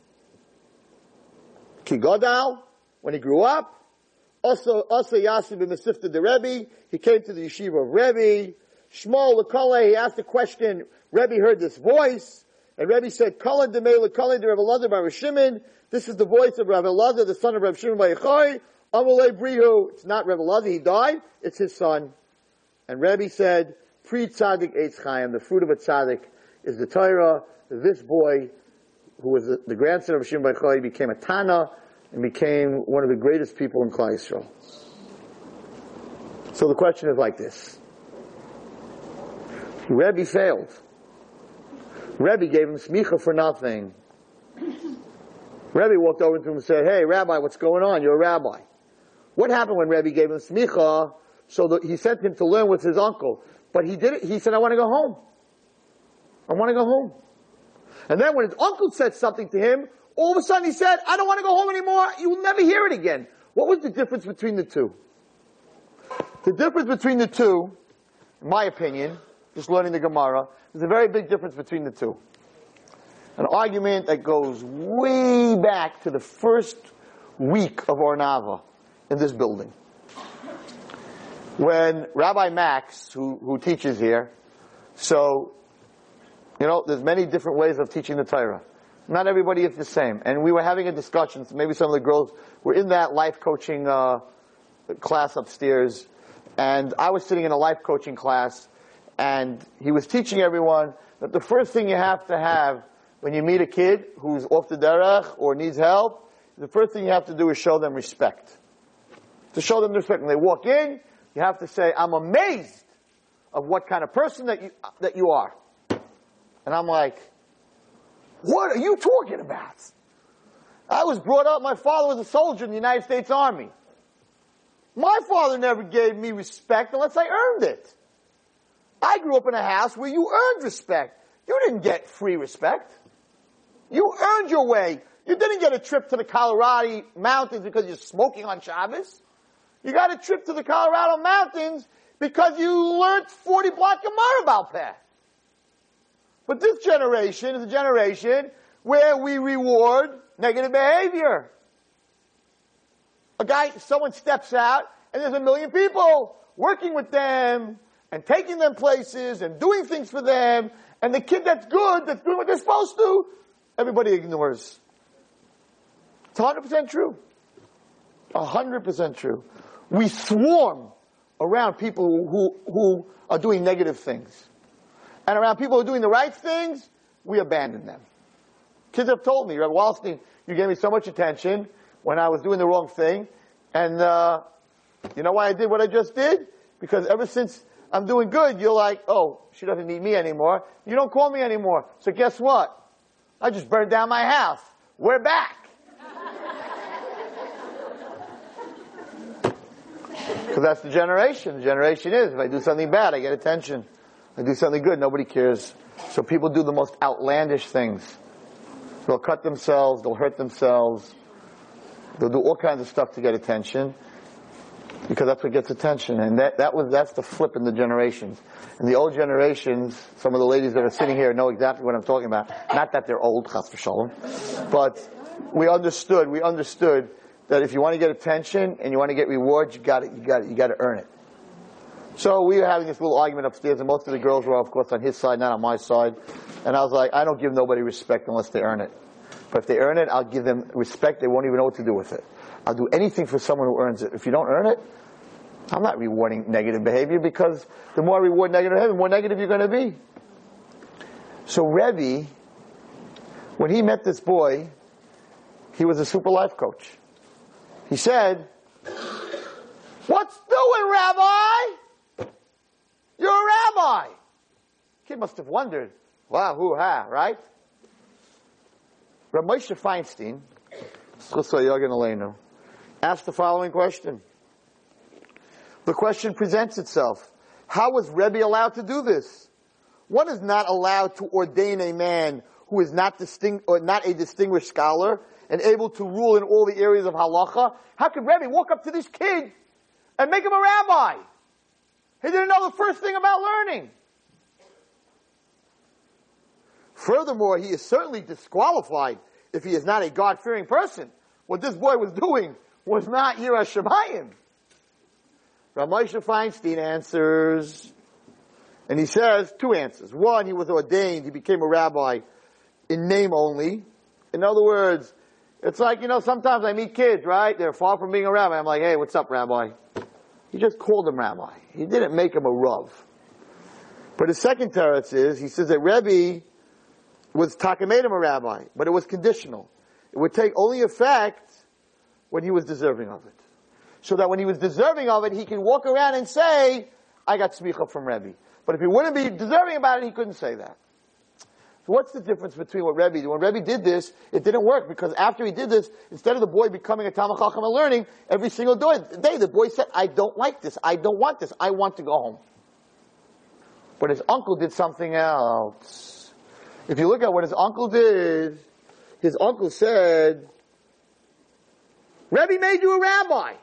Kigodal, when he grew up, also, also Yasib Masifta the Rebbe, he came to the yeshiva of Rebbe. Shmuel Lekale, he asked a question, Rebbe heard this voice, and Rebbe said, Kala Demei Lekale de Rebbe Lazar by Shimon, this is the voice of Rebbe Lazar, the son of Rebbe Shimon by Yechai, Amalei Brihu, it's not Rebbe Lazar, he died, it's his son. And Rebbe said, Pre Tzadik Eitz Chaim, the fruit of a Tzadik is the Torah, this boy, who was the, the grandson of Shimon by Yechai, became a Tana, and became one of the greatest people in Klal Yisrael. So the question is like this. Rebbe failed. Rebbe gave him smicha for nothing. Rebbe walked over to him and said, hey, Rabbi, what's going on? You're a rabbi. What happened when Rebbe gave him smicha? So that he sent him to learn with his uncle. But he did it, he said, I want to go home. I want to go home. And then when his uncle said something to him, all of a sudden he said, I don't want to go home anymore. You will never hear it again. What was the difference between the two? The difference between the two, in my opinion, just learning the Gemara, there's a very big difference between the two. An argument that goes way back to the first week of Ohr Naava in this building. When Rabbi Max, who, who teaches here, so, you know, there's many different ways of teaching the Torah. Not everybody is the same. And we were having a discussion, so maybe some of the girls were in that life coaching uh, class upstairs, and I was sitting in a life coaching class, and he was teaching everyone that the first thing you have to have when you meet a kid who's off the derech or needs help, the first thing you have to do is show them respect. To show them respect. When they walk in, you have to say, I'm amazed of what kind of person that you, that you are. And I'm like, what are you talking about? I was brought up, my father was a soldier in the United States Army. My father never gave me respect unless I earned it. I grew up in a house where you earned respect. You didn't get free respect. You earned your way. You didn't get a trip to the Colorado mountains because you're smoking on Shabbos. You got a trip to the Colorado mountains because you learned 40 block Gemara about that. But this generation is a generation where we reward negative behavior. A guy, someone steps out and there's a million people working with them and taking them places and doing things for them and the kid that's good, that's doing what they're supposed to, everybody ignores. It's 100% true. 100% true. We swarm around people who, who are doing negative things. And around people who are doing the right things, we abandon them. Kids have told me, Rabbi Wallerstein, you gave me so much attention when I was doing the wrong thing. And, uh, you know why I did what I just did? Because ever since I'm doing good, you're like, oh, she doesn't need me anymore. You don't call me anymore. So guess what? I just burned down my house. We're back. Because that's the generation. The generation is, if I do something bad, I get attention. I do something good, nobody cares. So people do the most outlandish things. They'll cut themselves, they'll hurt themselves, they'll do all kinds of stuff to get attention. Because that's what gets attention. And that, that was, that's the flip in the generations. In the old generations, some of the ladies that are sitting here know exactly what I'm talking about. Not that they're old, chas v'shalom. But we understood, we understood that if you want to get attention and you want to get rewards, you got it, you got it, you got to earn it. So we were having this little argument upstairs, and most of the girls were, of course, on his side, not on my side. And I was like, I don't give nobody respect unless they earn it. But if they earn it, I'll give them respect. They won't even know what to do with it. I'll do anything for someone who earns it. If you don't earn it, I'm not rewarding negative behavior because the more I reward negative behavior, the more negative you're going to be. So Rebbe, when he met this boy, he was a super life coach. He said, What's doing, Rabbi? You're a rabbi. Must have wondered, wow, who ha, right? Rabbi Moshe Feinstein, asked the following question. The question presents itself. How was Rebbe allowed to do this? One is not allowed to ordain a man who is not, or not a distinguished scholar and able to rule in all the areas of halacha, how could Rebbe walk up to this kid and make him a rabbi? He didn't know the first thing about learning. Furthermore, he is certainly disqualified if he is not a God-fearing person. What this boy was doing was not Yirah Shemayim. Rav Moshe Feinstein answers, and he says two answers. One, he was ordained, he became a rabbi in name only. In other words, it's like, you know, sometimes I meet kids, right? They're far from being a rabbi. I'm like, hey, what's up, rabbi? He just called him rabbi. He didn't make him a rav. But his second teretz is, he says that Rebbe was taka made him a rabbi, but it was conditional. It would take only effect when he was deserving of it. So that when he was deserving of it, he could walk around and say, I got smicha from Rebbe. But if he wouldn't be deserving about it, he couldn't say that. So what's the difference between what Rebbe did? When Rebbe did this, it didn't work because after he did this, instead of the boy becoming a Talmud Chacham and learning, every single day the boy said, I don't like this, I don't want this, I want to go home. But his uncle did something else. If you look at what his uncle did, his uncle said, Rebbe made you a rabbi.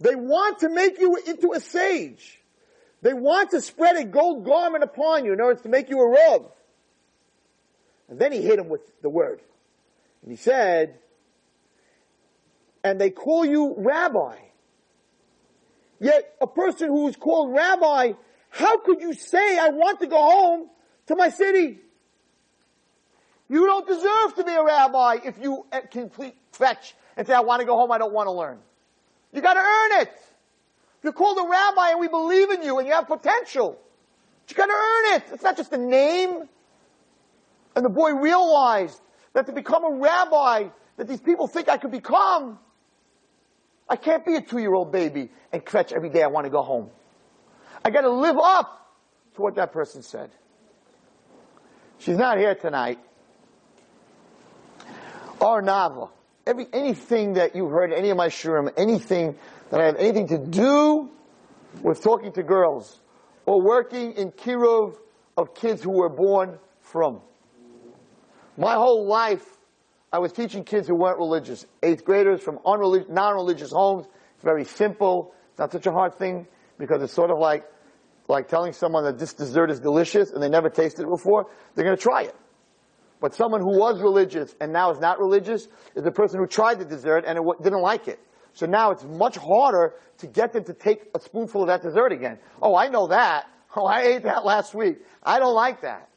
They want to make you into a sage. They want to spread a gold garment upon you in order to make you a Rav. And then he hit him with the word. And he said, and they call you rabbi. Yet a person who is called rabbi, how could you say, I want to go home to my city? You don't deserve to be a rabbi if you uh, complete fetch and say, I want to go home, I don't want to learn. You gotta earn it. You're called a rabbi and we believe in you and you have potential. You gotta earn it. It's not just a name. And the boy realized that to become a rabbi, that these people think I could become, I can't be a two-year-old baby and kvetch every day I want to go home. I gotta live up to what that person said. She's not here tonight. Ohr Naava. Every, anything that you heard, any of my shurim, anything that I have anything to do with talking to girls or working in kiruv of kids who were born from. My whole life, I was teaching kids who weren't religious, eighth graders from non-religious homes. It's very simple. It's not such a hard thing because it's sort of like, like telling someone that this dessert is delicious and they never tasted it before. They're going to try it. But someone who was religious and now is not religious is the person who tried the dessert and w- didn't like it. So now it's much harder to get them to take a spoonful of that dessert again. Oh, I know that. Oh, I ate that last week. I don't like that.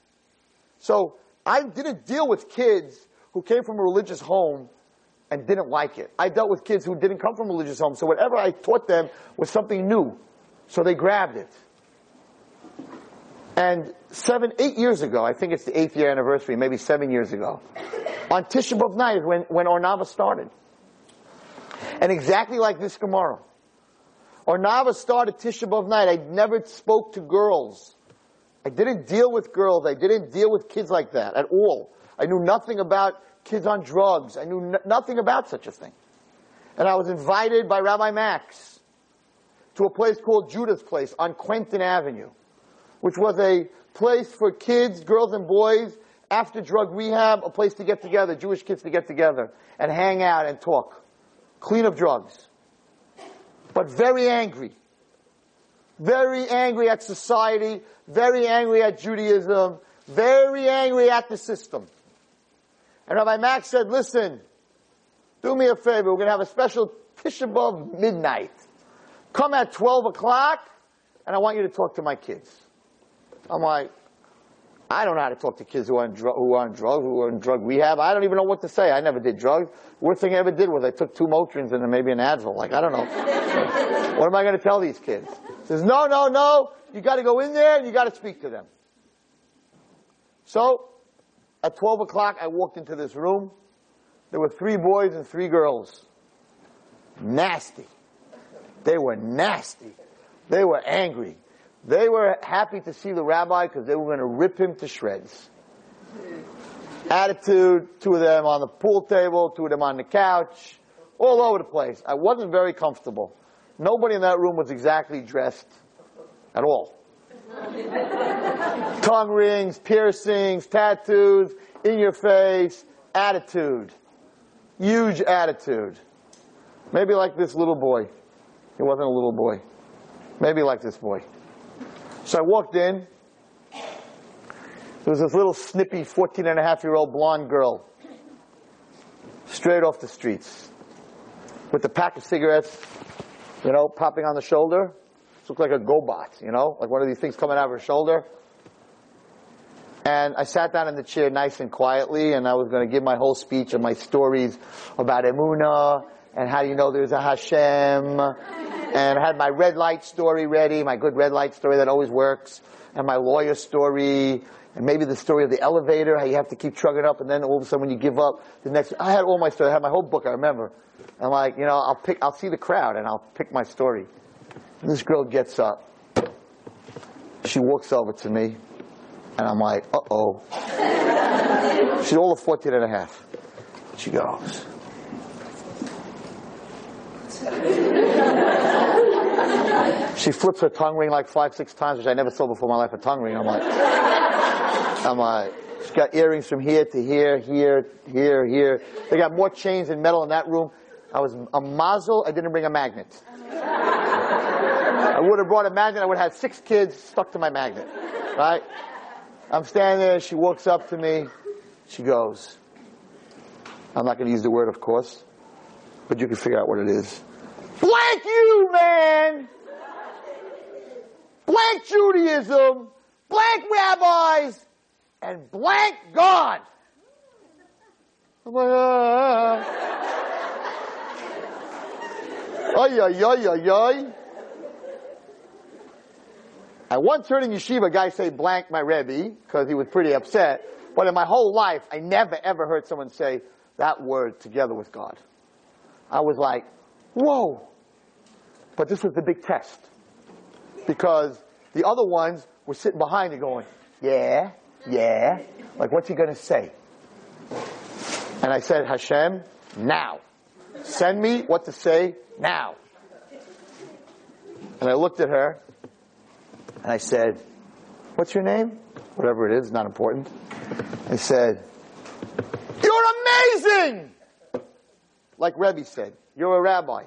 So I didn't deal with kids who came from a religious home and didn't like it. I dealt with kids who didn't come from religious homes. So whatever I taught them was something new. So they grabbed it. And seven, eight years ago, I think it's the eighth year anniversary, maybe seven years ago, on Tisha B'Av night when, when Ohr Naava started. And exactly like this Gemara. Ohr Naava started Tisha B'Av night. I never spoke to girls. I didn't deal with girls. I didn't deal with kids like that at all. I knew nothing about kids on drugs. I knew nothing about such a thing. And I was invited by Rabbi Max to a place called Judah's Place on Quentin Avenue, which was a place for kids, girls and boys, after drug rehab, a place to get together, Jewish kids to get together and hang out and talk clean up drugs, but very angry. Very angry at society, very angry at Judaism, very angry at the system. And Rabbi Max said, listen, do me a favor, we're going to have a special Tisha B'Av midnight. Come at 12 o'clock, and I want you to talk to my kids. I'm like, I don't know how to talk to kids who are on, dr- who are on drugs, who are in drug rehab. I don't even know what to say. I never did drugs. Worst thing I ever did was I took two Motrins and then maybe an Advil. Like, I don't know. what am I going to tell these kids? He says, no, no, no. You got to go in there and you got to speak to them. So, at 12 o'clock, I walked into this room. There were three boys and three girls. Nasty. They were nasty. They were angry. They were happy to see the rabbi because they were going to rip him to shreds. Attitude, two of them on the pool table, two of them on the couch, all over the place. I wasn't very comfortable. Nobody in that room was exactly dressed at all. Tongue rings, piercings, tattoos, in your face, attitude. Huge attitude. Maybe like this little boy. He wasn't a little boy. Maybe like this boy. So I walked in. There was this little snippy 14 and a half year old blonde girl. Straight off the streets. With a pack of cigarettes, you know, popping on the shoulder. She looked like a GoBot, you know, like one of these things coming out of her shoulder. And I sat down in the chair nice and quietly, and I was going to give my whole speech and my stories about Emuna and how you know there's a Hashem. And I had my red light story ready, my good red light story that always works, and my lawyer story, and maybe the story of the elevator, how you have to keep trugging up, and then all of a sudden when you give up, the next, I had all my story, I had my whole book, I remember. I'm like, you know, I'll pick, I'll see the crowd and I'll pick my story. And this girl gets up. She walks over to me, and I'm like, uh-oh. She's all of 14 and a half. She goes, she flips her tongue ring like five, six times, which I never saw before in my life, a tongue ring. I'm like, I'm like, she's got earrings from here to here, here, here, here. They got more chains and metal in that room. I was a mazel, I didn't bring a magnet. I would have brought a magnet, I would have had six kids stuck to my magnet. Right? I'm standing there, she walks up to me, she goes, I'm not going to use the word, of course, but you can figure out what it is. Blank you, man! Blank Judaism, blank rabbis, and blank God! I'm like, ah. Ay, ay, ay, ay. I once heard in yeshiva a guy say blank my Rebbe because he was pretty upset. But in my whole life, I never ever heard someone say that word together with God. I was like, whoa. But this was the big test. Because the other ones were sitting behind me going, yeah, yeah. Like, what's he going to say? And I said, Hashem, now. Send me what to say now. And I looked at her and I said, What's your name? Whatever it is, not important. I said, You're amazing! Like Rebbe said, You're a rabbi.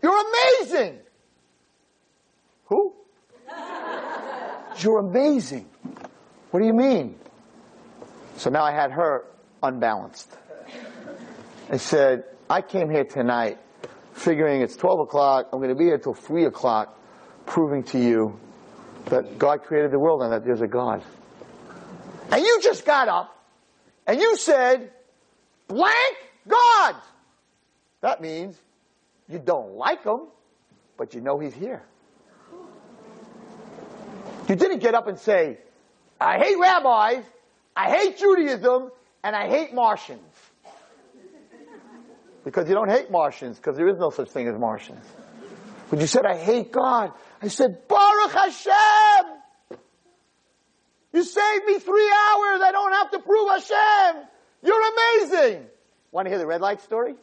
You're amazing! Who? You're amazing. What do you mean? So now I had her unbalanced. I said, I came here tonight figuring it's 12 o'clock, I'm going to be here till 3 o'clock, proving to you that God created the world and that there's a God. And you just got up and you said, blank God. That means you don't like him, but you know he's here. You didn't get up and say, I hate rabbis, I hate Judaism, and I hate Martians. Because you don't hate Martians, because there is no such thing as Martians. But you said, I hate God. I said, Baruch Hashem! You saved me three hours. I don't have to prove Hashem. You're amazing. Want to hear the red light story?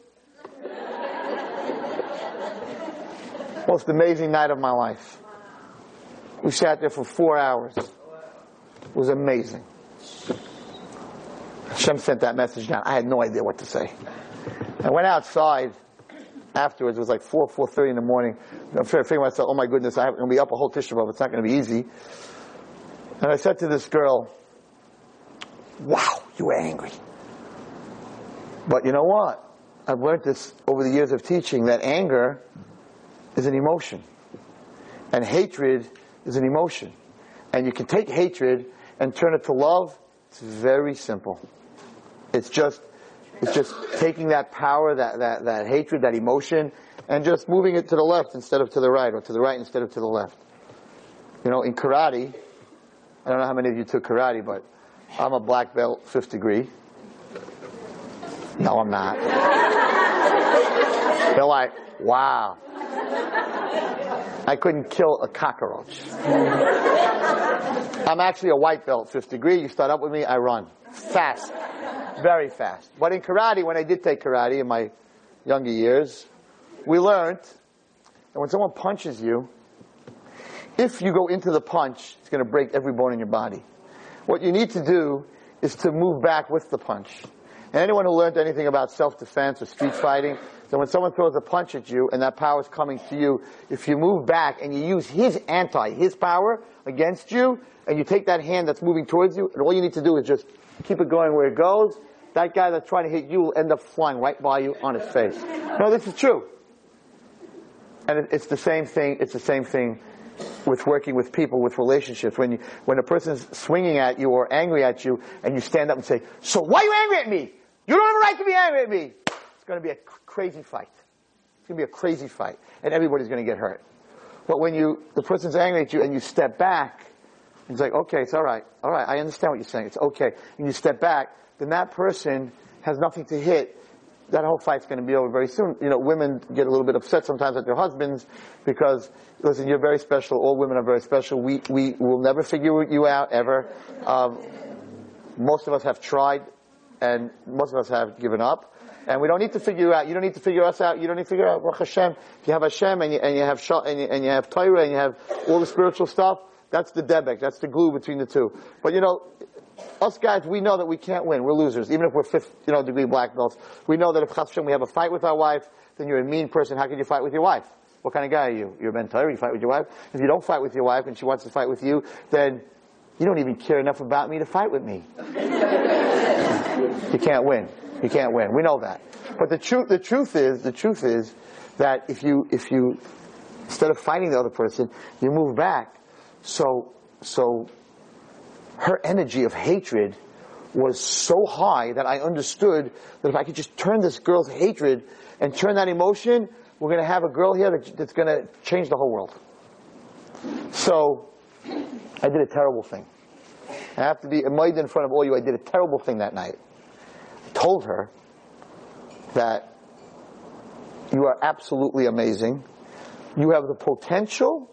Most amazing night of my life. We sat there for four hours. It was amazing. Hashem sent that message down. I had no idea what to say. I went outside afterwards. It was like 4, 4.30 in the morning. I'm figuring myself, oh my goodness, I'm going to be up a whole Tisha B'Av. It's not going to be easy. And I said to this girl, wow, you were angry. But you know what? I've learned this over the years of teaching that anger is an emotion. And hatred is an emotion. And you can take hatred and turn it to love. It's very simple. It's just, it's just taking that power, that, that, that hatred, that emotion, and just moving it to the left instead of to the right, or to the right instead of to the left. You know, in karate, I don't know how many of you took karate, but I'm a black belt, fifth degree. No, I'm not. They're like, wow. I couldn't kill a cockroach. I'm actually a white belt, fifth degree. You start up with me, I run. Fast. Very fast. But in karate, when I did take karate in my younger years, we learned that when someone punches you, if you go into the punch, it's going to break every bone in your body. What you need to do is to move back with the punch. And anyone who learned anything about self-defense or street fighting, so when someone throws a punch at you and that power is coming to you, if you move back and you use his anti, his power against you, and you take that hand that's moving towards you, and all you need to do is just keep it going where it goes, that guy that's trying to hit you will end up flying right by you on his face. No, this is true. And it's the same thing, it's the same thing with working with people, with relationships. When you, when a person's swinging at you or angry at you, and you stand up and say, "So why are you angry at me? You don't have a right to be angry at me." It's going to be a crazy fight. It's going to be a crazy fight, and everybody's going to get hurt. But when you, the person's angry at you, and you step back, it's like, "Okay, it's all right, all right, I understand what you're saying. It's okay," and you step back, then that person has nothing to hit that whole fight's going to be over very soon. You know, women get a little bit upset sometimes at their husbands because, listen, you're very special. All women are very special. We, we will never figure you out ever. Um, most of us have tried and most of us have given up. And we don't need to figure out. You don't need to figure us out. You don't need to figure out Baruch Hashem. If you have Hashem and you, and you have Shah, and you, and you have Torah and you have all the spiritual stuff, that's the debek. That's the glue between the two. But you know, us guys, we know that we can't win. We're losers. Even if we're fifth, you know, degree black belts. We know that if Hashem, we have a fight with our wife, then you're a mean person. How can you fight with your wife? What kind of guy are you? You're a mentor. You fight with your wife. If you don't fight with your wife and she wants to fight with you, then you don't even care enough about me to fight with me. you can't win. You can't win. We know that. But the truth, the truth is, the truth is that if you, if you, instead of fighting the other person, you move back. So, so her energy of hatred was so high that I understood that if I could just turn this girl's hatred and turn that emotion, we're going to have a girl here that, that's going to change the whole world. So I did a terrible thing. I have to be in front of all you. I did a terrible thing that night. Told her that you are absolutely amazing. You have the potential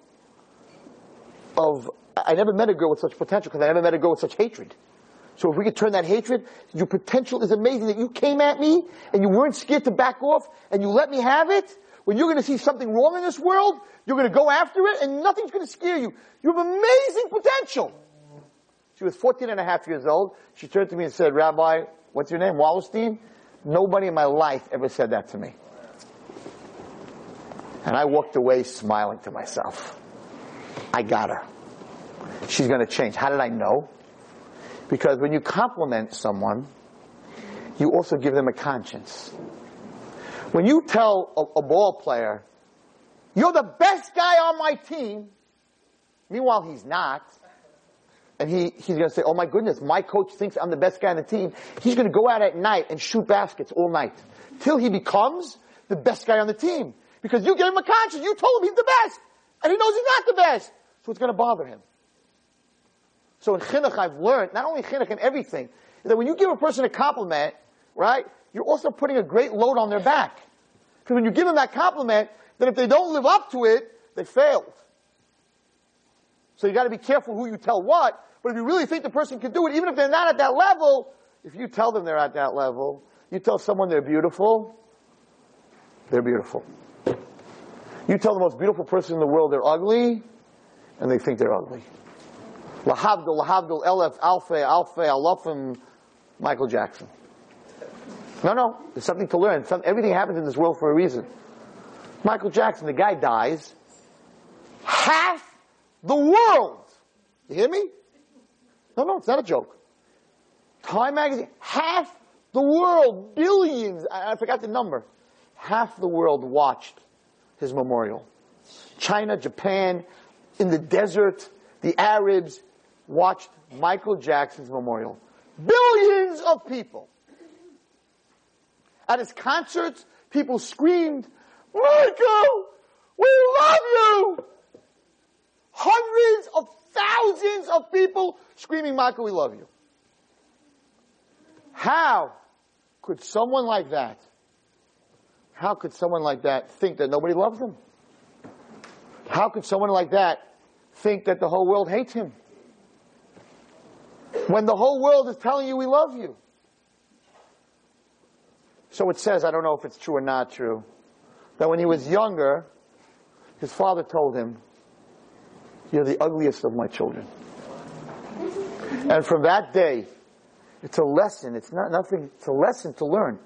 of. I never met a girl with such potential because I never met a girl with such hatred. So if we could turn that hatred, your potential is amazing that you came at me and you weren't scared to back off and you let me have it. When you're going to see something wrong in this world, you're going to go after it and nothing's going to scare you. You have amazing potential. She was 14 and a half years old. She turned to me and said, Rabbi, what's your name? Wallerstein? Nobody in my life ever said that to me. And I walked away smiling to myself. I got her. She's going to change. How did I know? Because when you compliment someone, you also give them a conscience. When you tell a, a ball player, you're the best guy on my team, meanwhile he's not, and he, he's going to say, oh my goodness, my coach thinks I'm the best guy on the team. He's going to go out at night and shoot baskets all night till he becomes the best guy on the team. Because you gave him a conscience. You told him he's the best. And he knows he's not the best. So it's going to bother him. So in chinuch, I've learned, not only chinuch and everything, that when you give a person a compliment, right, you're also putting a great load on their back. Because when you give them that compliment, then if they don't live up to it, they failed. So you got to be careful who you tell what. But if you really think the person can do it, even if they're not at that level, if you tell them they're at that level, you tell someone they're beautiful, they're beautiful. You tell the most beautiful person in the world they're ugly, and they think they're ugly. Lahavdul, Lahavdul, Elef, Alfe, Alfe, Alafim, Michael Jackson. No, no, there's something to learn. Some, everything happens in this world for a reason. Michael Jackson, the guy dies. Half the world. You hear me? No, no, it's not a joke. Time magazine, half the world, billions, I, forgot the number, half the world watched his memorial. China, Japan, in the desert, the Arabs watched Michael Jackson's memorial. Billions of people. At his concerts, people screamed, Michael, we love you! Hundreds of thousands of people screaming, Michael, we love you. How could someone like that, how could someone like that think that nobody loves him? How could someone like that think that the whole world hates him? When the whole world is telling you we love you. So it says, I don't know if it's true or not true, that when he was younger, his father told him, You're the ugliest of my children. And from that day, it's a lesson. It's not nothing. It's a lesson to learn.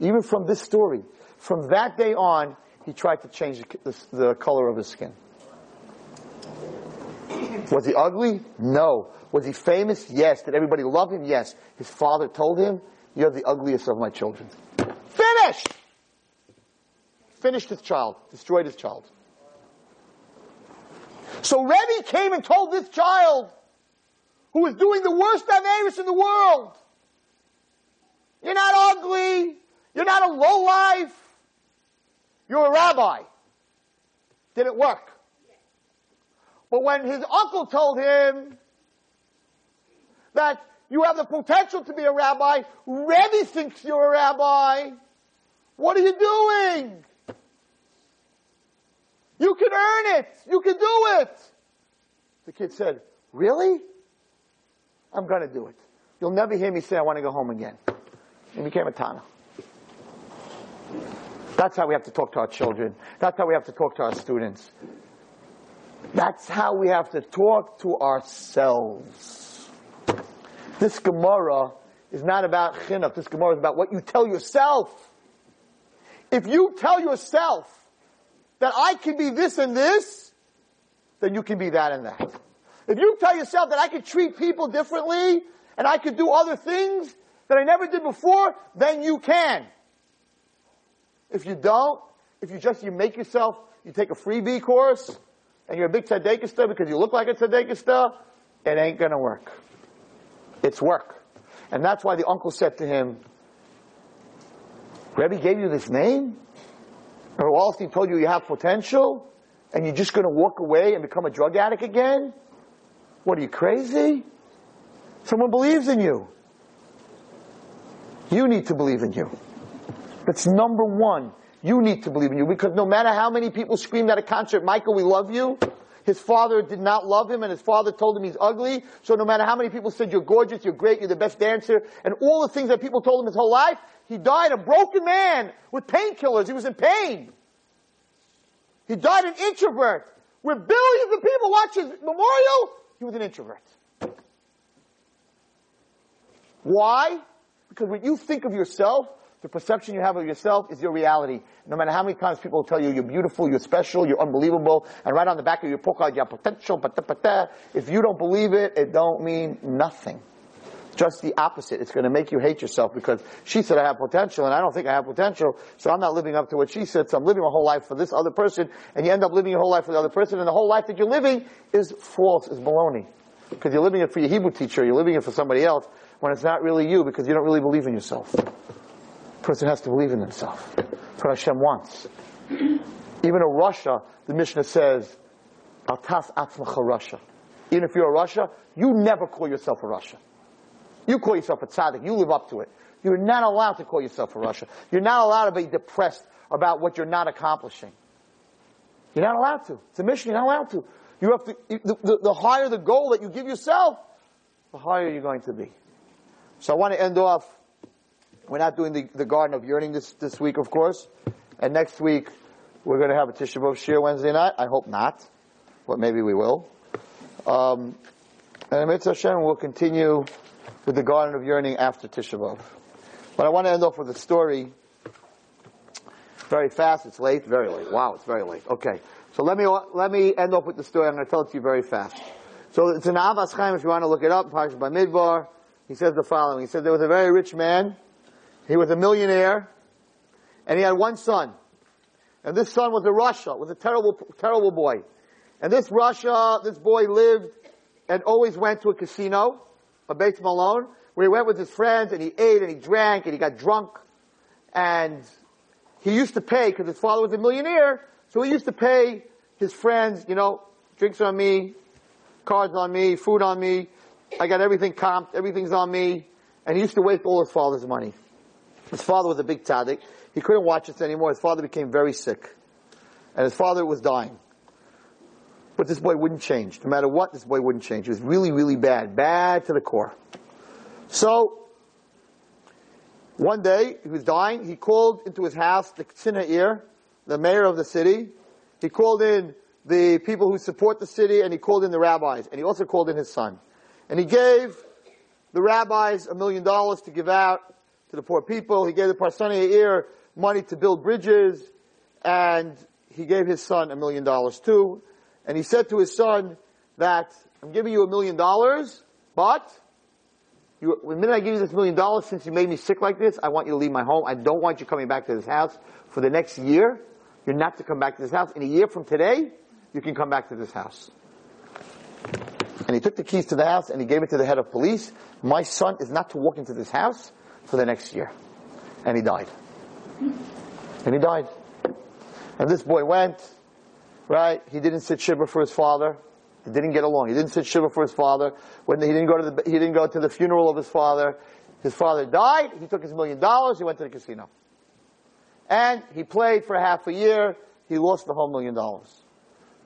Even from this story. From that day on, he tried to change the, the, the color of his skin. Was he ugly? No. Was he famous? Yes. Did everybody love him? Yes. His father told him, You're the ugliest of my children. Finished! Finished his child. Destroyed his child. So Rebbe came and told this child, who was doing the worst Averis in the world, You're not ugly. You're not a low life, You're a rabbi. Did it work? But when his uncle told him that you have the potential to be a rabbi, Rebbe thinks you're a rabbi, what are you doing? You can earn it. You can do it. The kid said, really? I'm going to do it. You'll never hear me say I want to go home again. He became a Tana. That's how we have to talk to our children. That's how we have to talk to our students. That's how we have to talk to ourselves. This Gemara is not about chinuch. This Gemara is about what you tell yourself. If you tell yourself that I can be this and this, then you can be that and that. If you tell yourself that I can treat people differently and I can do other things that I never did before, then you can. If you don't, if you just, you make yourself, you take a freebie course, and you're a big tzaddik because you look like a tzaddik it ain't gonna work. It's work. And that's why the uncle said to him, Rebbe gave you this name? Or Wallerstein told you you have potential? And you're just going to walk away and become a drug addict again? What are you crazy? Someone believes in you. You need to believe in you. That's number one. You need to believe in you because no matter how many people scream at a concert, Michael, we love you. His father did not love him and his father told him he's ugly. So no matter how many people said you're gorgeous, you're great, you're the best dancer, and all the things that people told him his whole life, he died a broken man with painkillers. He was in pain. He died an introvert. Where billions of people watch his memorial, he was an introvert. Why? Because when you think of yourself, the perception you have of yourself is your reality. No matter how many times people tell you you're beautiful, you're special, you're unbelievable, and right on the back of your pocket, you have potential, but if you don't believe it, it don't mean nothing. Just the opposite. It's going to make you hate yourself because she said I have potential and I don't think I have potential, so I'm not living up to what she said, so I'm living my whole life for this other person, and you end up living your whole life for the other person, and the whole life that you're living is false, is baloney. Because you're living it for your Hebrew teacher, you're living it for somebody else, when it's not really you because you don't really believe in yourself. Person has to believe in himself. That's what Hashem wants. Even a rasha, the Mishnah says, Altas atzmacha rasha. Even if you're a rasha, you never call yourself a rasha. You call yourself a tzaddik. You live up to it. You're not allowed to call yourself a rasha. You're not allowed to be depressed about what you're not accomplishing. You're not allowed to. It's a mission. You're not allowed to. You have to. The, the, the higher the goal that you give yourself, the higher you're going to be. So I want to end off. We're not doing the, the Garden of Yearning this, this week, of course. And next week, we're going to have a Tisha B'Av shiur Wednesday night. I hope not, but maybe we will. Um, and Mitzvah Hashem will continue with the Garden of Yearning after Tisha B'Av. But I want to end off with a story. Very fast. It's late. Very late. Wow, it's very late. Okay. So let me let me end off with the story. I'm going to tell it to you very fast. So it's an Ahavas Chaim if you want to look it up. Parshat Bamidbar. He says the following. He said there was a very rich man. He was a millionaire. And he had one son. And this son was a rasha, was a terrible, terrible boy. And this rasha, this boy lived and always went to a casino, a Bates Malone, where he went with his friends and he ate and he drank and he got drunk. And he used to pay, because his father was a millionaire, so he used to pay his friends, you know, drinks on me, cards on me, food on me, I got everything comped, everything's on me. And he used to waste all his father's money. His father was a big tzaddik. He couldn't watch this anymore. His father became very sick. And his father was dying. But this boy wouldn't change. No matter what, this boy wouldn't change. He was really, really bad. Bad to the core. So, one day, he was dying. He called into his house the Tzinair, the mayor of the city. He called in the people who support the city, and he called in the rabbis. And he also called in his son. And he gave the rabbis a million dollars to give out to the poor people. He gave the Parsonei Yair money to build bridges. And he gave his son a million dollars too. And he said to his son that, I'm giving you a million dollars, but you, the minute I give you this million dollars, since you made me sick like this, I want you to leave my home. I don't want you coming back to this house for the next year. You're not to come back to this house. In a year from today, you can come back to this house. And he took the keys to the house and he gave it to the head of police. My son is not to walk into this house for the next year. And he died. And he died. And this boy went, right? He didn't sit shiva for his father. He didn't get along. He didn't sit shiva for his father. When he didn't go to the, he didn't go to the funeral of his father. His father died. He took his million dollars. He went to the casino. And he played for half a year. He lost the whole million dollars.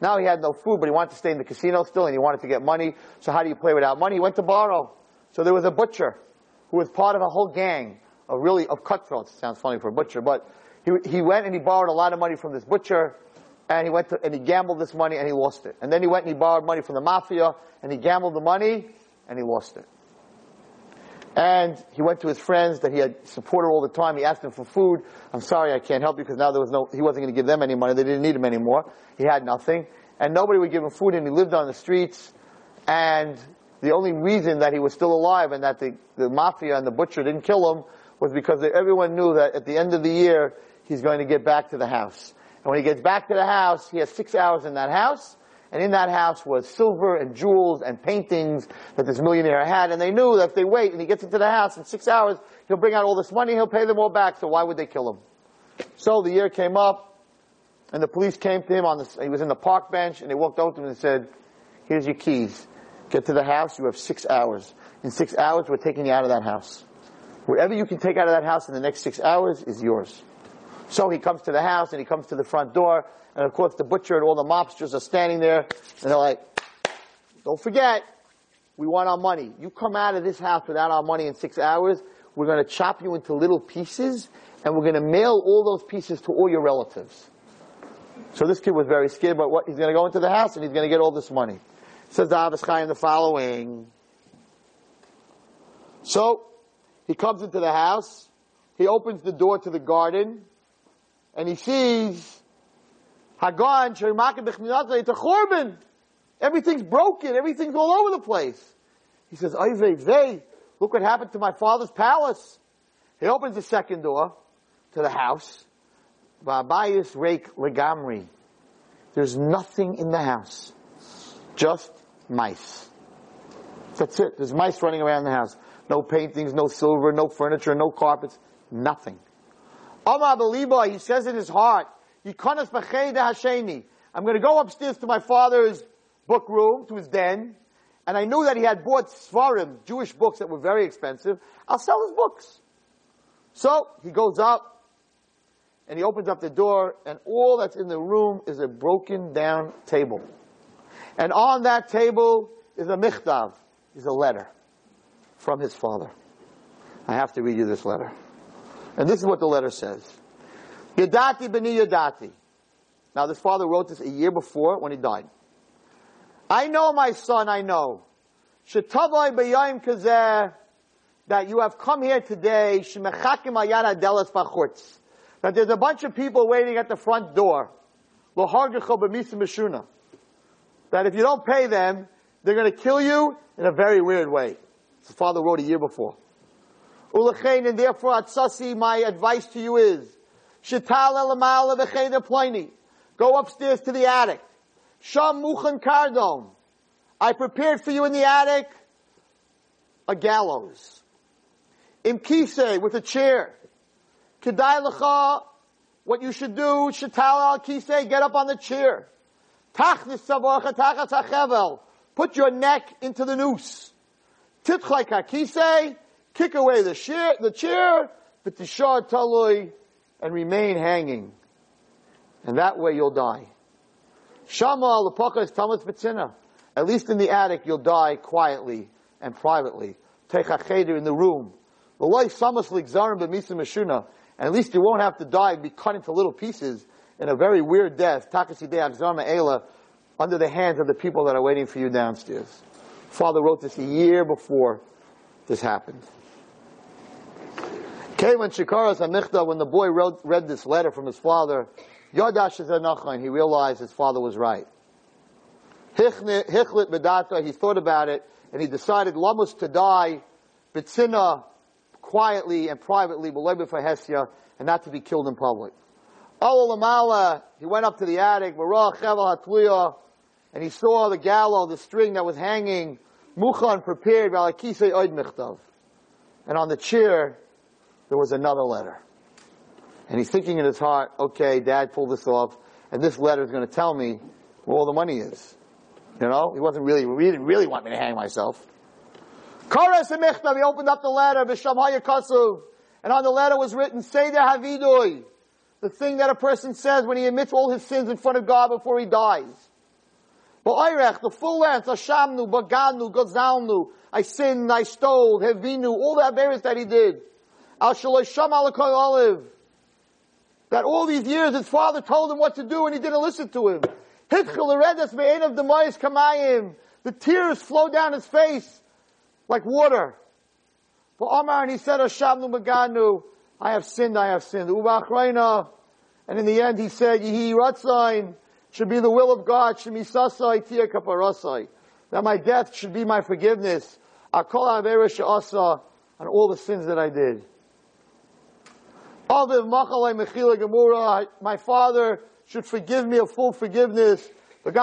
Now he had no food, but he wanted to stay in the casino still, and he wanted to get money. So how do you play without money? He went to borrow. So there was a butcher was part of a whole gang of really of cutthroats. Sounds funny for a butcher, but he he went and he borrowed a lot of money from this butcher, and he went to and he gambled this money and he lost it. And then he went and he borrowed money from the mafia and he gambled the money and he lost it. And he went to his friends that he had supported all the time. He asked them for food. I'm sorry, I can't help you because now there was no, he wasn't going to give them any money. They didn't need him anymore. He had nothing. And nobody would give him food and he lived on the streets. And the only reason that he was still alive and that the, the mafia and the butcher didn't kill him was because everyone knew that at the end of the year, he's going to get back to the house. And when he gets back to the house, he has six hours in that house. And in that house was silver and jewels and paintings that this millionaire had. And they knew that if they wait and he gets into the house in six hours, he'll bring out all this money, he'll pay them all back. So why would they kill him? So the year came up, and the police came to him on the, he was in the park bench, and they walked over to him and said, here's your keys. Get to the house, you have six hours. In six hours, we're taking you out of that house. Whatever you can take out of that house in the next six hours is yours. So he comes to the house and he comes to the front door, and of course the butcher and all the mobsters are standing there, and they're like, don't forget, we want our money. You come out of this house without our money in six hours, we're gonna chop you into little pieces, and we're gonna mail all those pieces to all your relatives. So this kid was very scared, but what, he's gonna go into the house and he's gonna get all this money. Says the Chaim the following. So, he comes into the house, he opens the door to the garden, and he sees Hagan it's a. Everything's broken. Everything's all over the place. He says, vey, look what happened to my father's palace. He opens the second door to the house. Vabayis rake legamri. There's nothing in the house. Just mice. That's it. There's mice running around the house. No paintings, no silver, no furniture, no carpets, nothing. Omar Beliba, he says in his heart, Yikonas Hasheni. I'm going to go upstairs to my father's book room, to his den, and I knew that he had bought Svarim, Jewish books that were very expensive. I'll sell his books. So he goes up, and he opens up the door, and all that's in the room is a broken down table. And on that table is a michtav, is a letter from his father. I have to read you this letter. And this is what the letter says. Yadati b'ni yadati. Now this father wrote this a year before when he died. I know my son, I know. Shetavai b'yayim kazeh, that you have come here today. That there's a bunch of people waiting at the front door. That if you don't pay them, they're going to kill you in a very weird way. The father wrote a year before. Ulechein, and therefore, Atsasi, my advice to you is, Shital v'chein pliny. Go upstairs to the attic. Sham muchan kardon. I prepared for you in the attic a gallows. Imkise, with a chair. Kedai lecha, what you should do, shital al kise, get up on the chair. Put your neck into the noose. Titchlai kakise, kick away the chair, the chair, v'tishar talui, and remain hanging. And that way you'll die. Shama is tamas betzina. At least in the attic you'll die quietly and privately. Techacheder in the room. The life samas ligzarim b'misa meshuna. At least you won't have to die and be cut into little pieces in a very weird death. Takasi de ela under the hands of the people that are waiting for you downstairs. Father wrote this a year before this happened. When Shikaras Amichta, when the boy wrote, read this letter from his father, Yodash is he realized his father was right. Hichlit Bedata, he thought about it, and he decided Lamus to die, Bitsina, quietly and privately, for Hesia, and not to be killed in public. Lamala, he went up to the attic, and he saw the gallows, the string that was hanging, Muchan prepared, and on the chair, there was another letter. And he's thinking in his heart, okay, dad pulled this off, and this letter is going to tell me where all the money is. You know, he wasn't really, he didn't really want me to hang myself. Koras he opened up the letter, and on the letter was written, Seder Havidui, the thing that a person says when he admits all his sins in front of God before he dies. Ba'irech, the full length, Hashamnu, Baganu, Gazalnu, I sinned, I stole, Hevinu, all that various that he did. Al Shalosham Olive. That all these years his father told him what to do and he didn't listen to him. The tears flow down his face like water. For Omar, and he said, Ashamnu Maganu, I have sinned, I have sinned. And in the end he said, Yehi Ratzain, should be the will of God, Shemisasai Tia Kaparasai. That my death should be my forgiveness. Akol Avera Sha'asa, on all the sins that I did. The Machalai Mekhila Gamurah, my father should forgive me a full forgiveness. And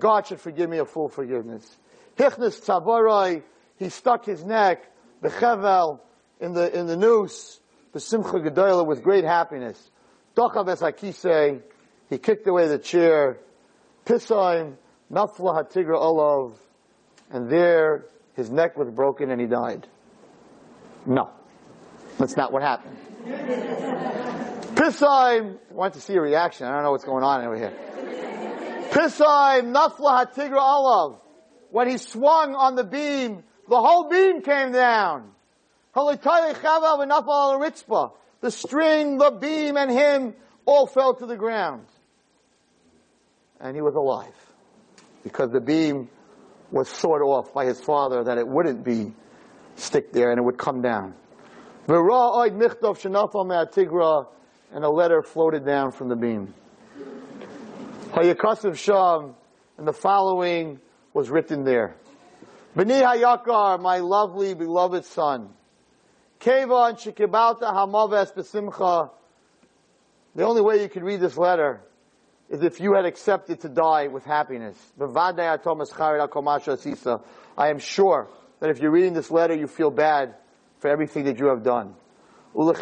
God should forgive me a full forgiveness. Hichnis tzavaroi, he stuck his neck, bechevel, in the, in the noose, besimcha gedola, with great happiness. Dochav es he kicked away the chair, pisaim, nafla hatigra olav, and there his neck was broken and he died. No. That's not what happened. Pisaim, I want to see a reaction. I don't know what's going on over here. Pisaim, nafla hatigra olav. When he swung on the beam, the whole beam came down. The string, the beam, and him all fell to the ground. And he was alive. Because the beam was sawed off by his father that it wouldn't be stick there and it would come down. And a letter floated down from the beam. Hayakasav Sham, and the following was written there. B'ni Hayakar, my lovely, beloved son. Keva and Shekibalta Hamaves Besimcha. The only way you could read this letter is if you had accepted to die with happiness. I am sure that if you're reading this letter, you feel bad for everything that you have done. And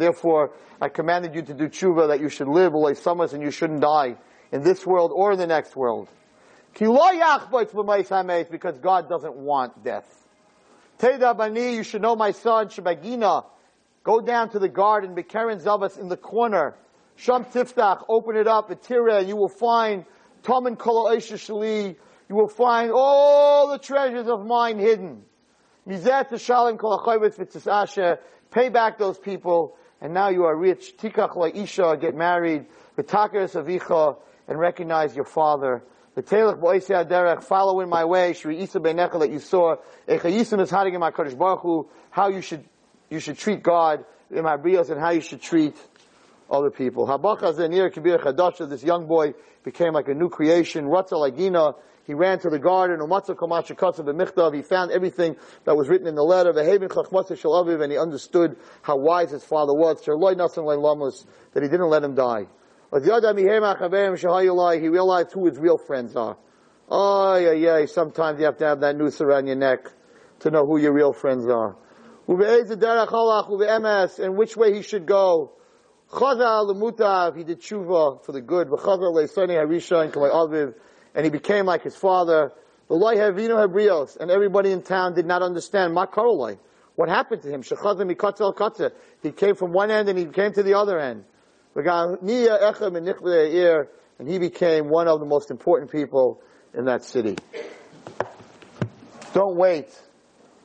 therefore, I commanded you to do tshuva that you should live, and you shouldn't die in this world or in the next world. Because God doesn't want death. Teda bani, you should know my son, Shabagina. Go down to the garden, Bekeren Zavas in the corner. Sham Tiftach, open it up, Atira, you will find Toman Kolo Shali, you will find all the treasures of mine hidden. Mizet Shalom Kol Asher, pay back those people, and now you are rich. Tikach Isha, get married. V'taker Savicha, and recognize your father. V'telech b'oisei aderech, follow in my way, shri isa beinecha that you saw, echayisim is hadigim HaKadosh Baruch Hu, how you should, you should treat God, in my brios, and how you should treat other people. Habacha zenir kibir chadasha, this young boy became like a new creation, ratza lagina, he ran to the garden, umatza komacha katzav b'michtav, he found everything that was written in the letter, v'hevin chachmasa shalaviv, and he understood how wise his father was, sherloy nasan lamus, that he didn't let him die. He realized who his real friends are. Oh, yeah, yeah. Sometimes you have to have that noose around your neck to know who your real friends are. And which way he should go. He did tshuva for the good. And he became like his father. And everybody in town did not understand. What happened to him? He came from one end and he came to the other end. And he became one of the most important people in that city. Don't wait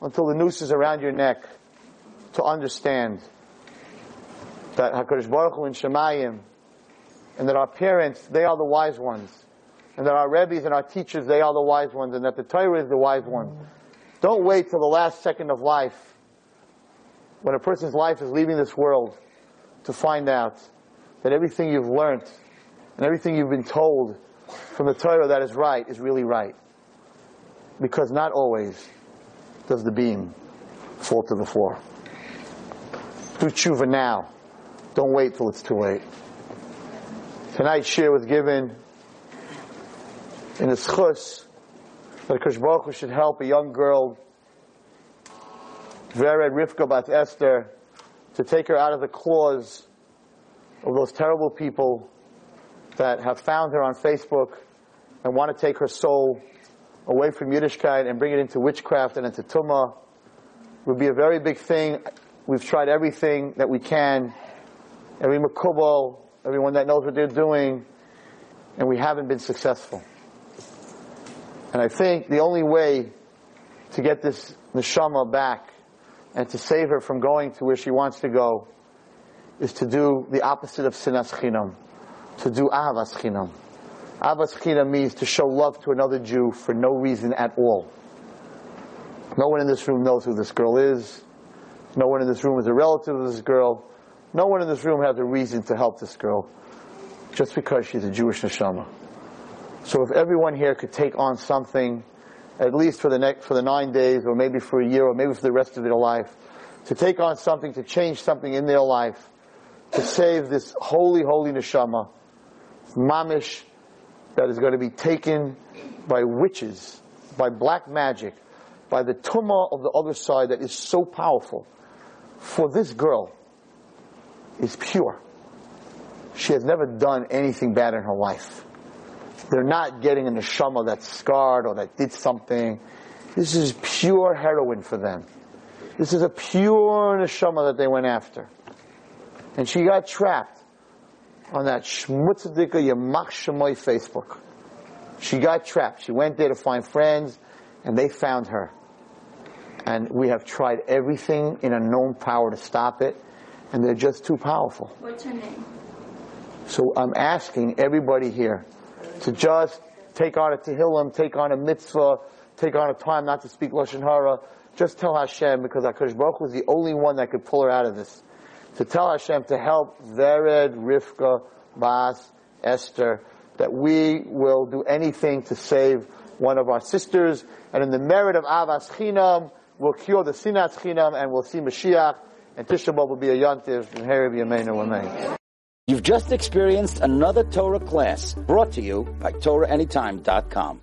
until the noose is around your neck to understand that HaKadosh Baruch Hu and Shemayim, and that our parents, they are the wise ones, and that our rabbis and our teachers, they are the wise ones, and that the Torah is the wise one. Don't wait till the last second of life, when a person's life is leaving this world, to find out that everything you've learned and everything you've been told from the Torah that is right is really right. Because not always does the beam fall to the floor. Do tshuva now. Don't wait till it's too late. Tonight's shiur was given in the schus that Kosh should help a young girl, Vered Rivka Bat Esther, to take her out of the claws of those terrible people that have found her on Facebook and want to take her soul away from Yiddishkeit and bring it into witchcraft and into Tumah would be a very big thing. We've tried everything that we can, every makubal, everyone that knows what they're doing, and we haven't been successful. And I think the only way to get this neshama back and to save her from going to where she wants to go is to do the opposite of sinas chinam, to do avas chinam. Avas chinam means to show love to another Jew for no reason at all. No one in this room knows who this girl is. No one in this room is a relative of this girl. No one in this room has a reason to help this girl just because she's a Jewish neshama. So if everyone here could take on something, at least for the next, for the nine days, or maybe for a year, or maybe for the rest of their life, to take on something, to change something in their life, to save this holy, holy neshama, mamish, that is going to be taken by witches, by black magic, by the tumah of the other side that is so powerful. For this girl is pure. She has never done anything bad in her life. They're not getting a neshama that's scarred or that did something. This is pure heroin for them. This is a pure neshama that they went after. And she got trapped on that Shmutzadika Yamach Shemoy Facebook. She got trapped. She went there to find friends, and they found her. And we have tried everything in a known power to stop it, and they're just too powerful. What's her name? So I'm asking everybody here to just take on a Tehillim, take on a mitzvah, take on a time not to speak Lashon Hara. Just tell Hashem, because HaKadosh Baruch was the only one that could pull her out of this. To tell Hashem to help Vered, Rivka, Bas, Esther, that we will do anything to save one of our sisters, and in the merit of Avas Chinam, we'll cure the Sinat Chinam, and we'll see Mashiach, and Tisha B'Av will be a Yantiv, and Harib Yameinu Amen. You've just experienced another Torah class brought to you by TorahAnytime.com.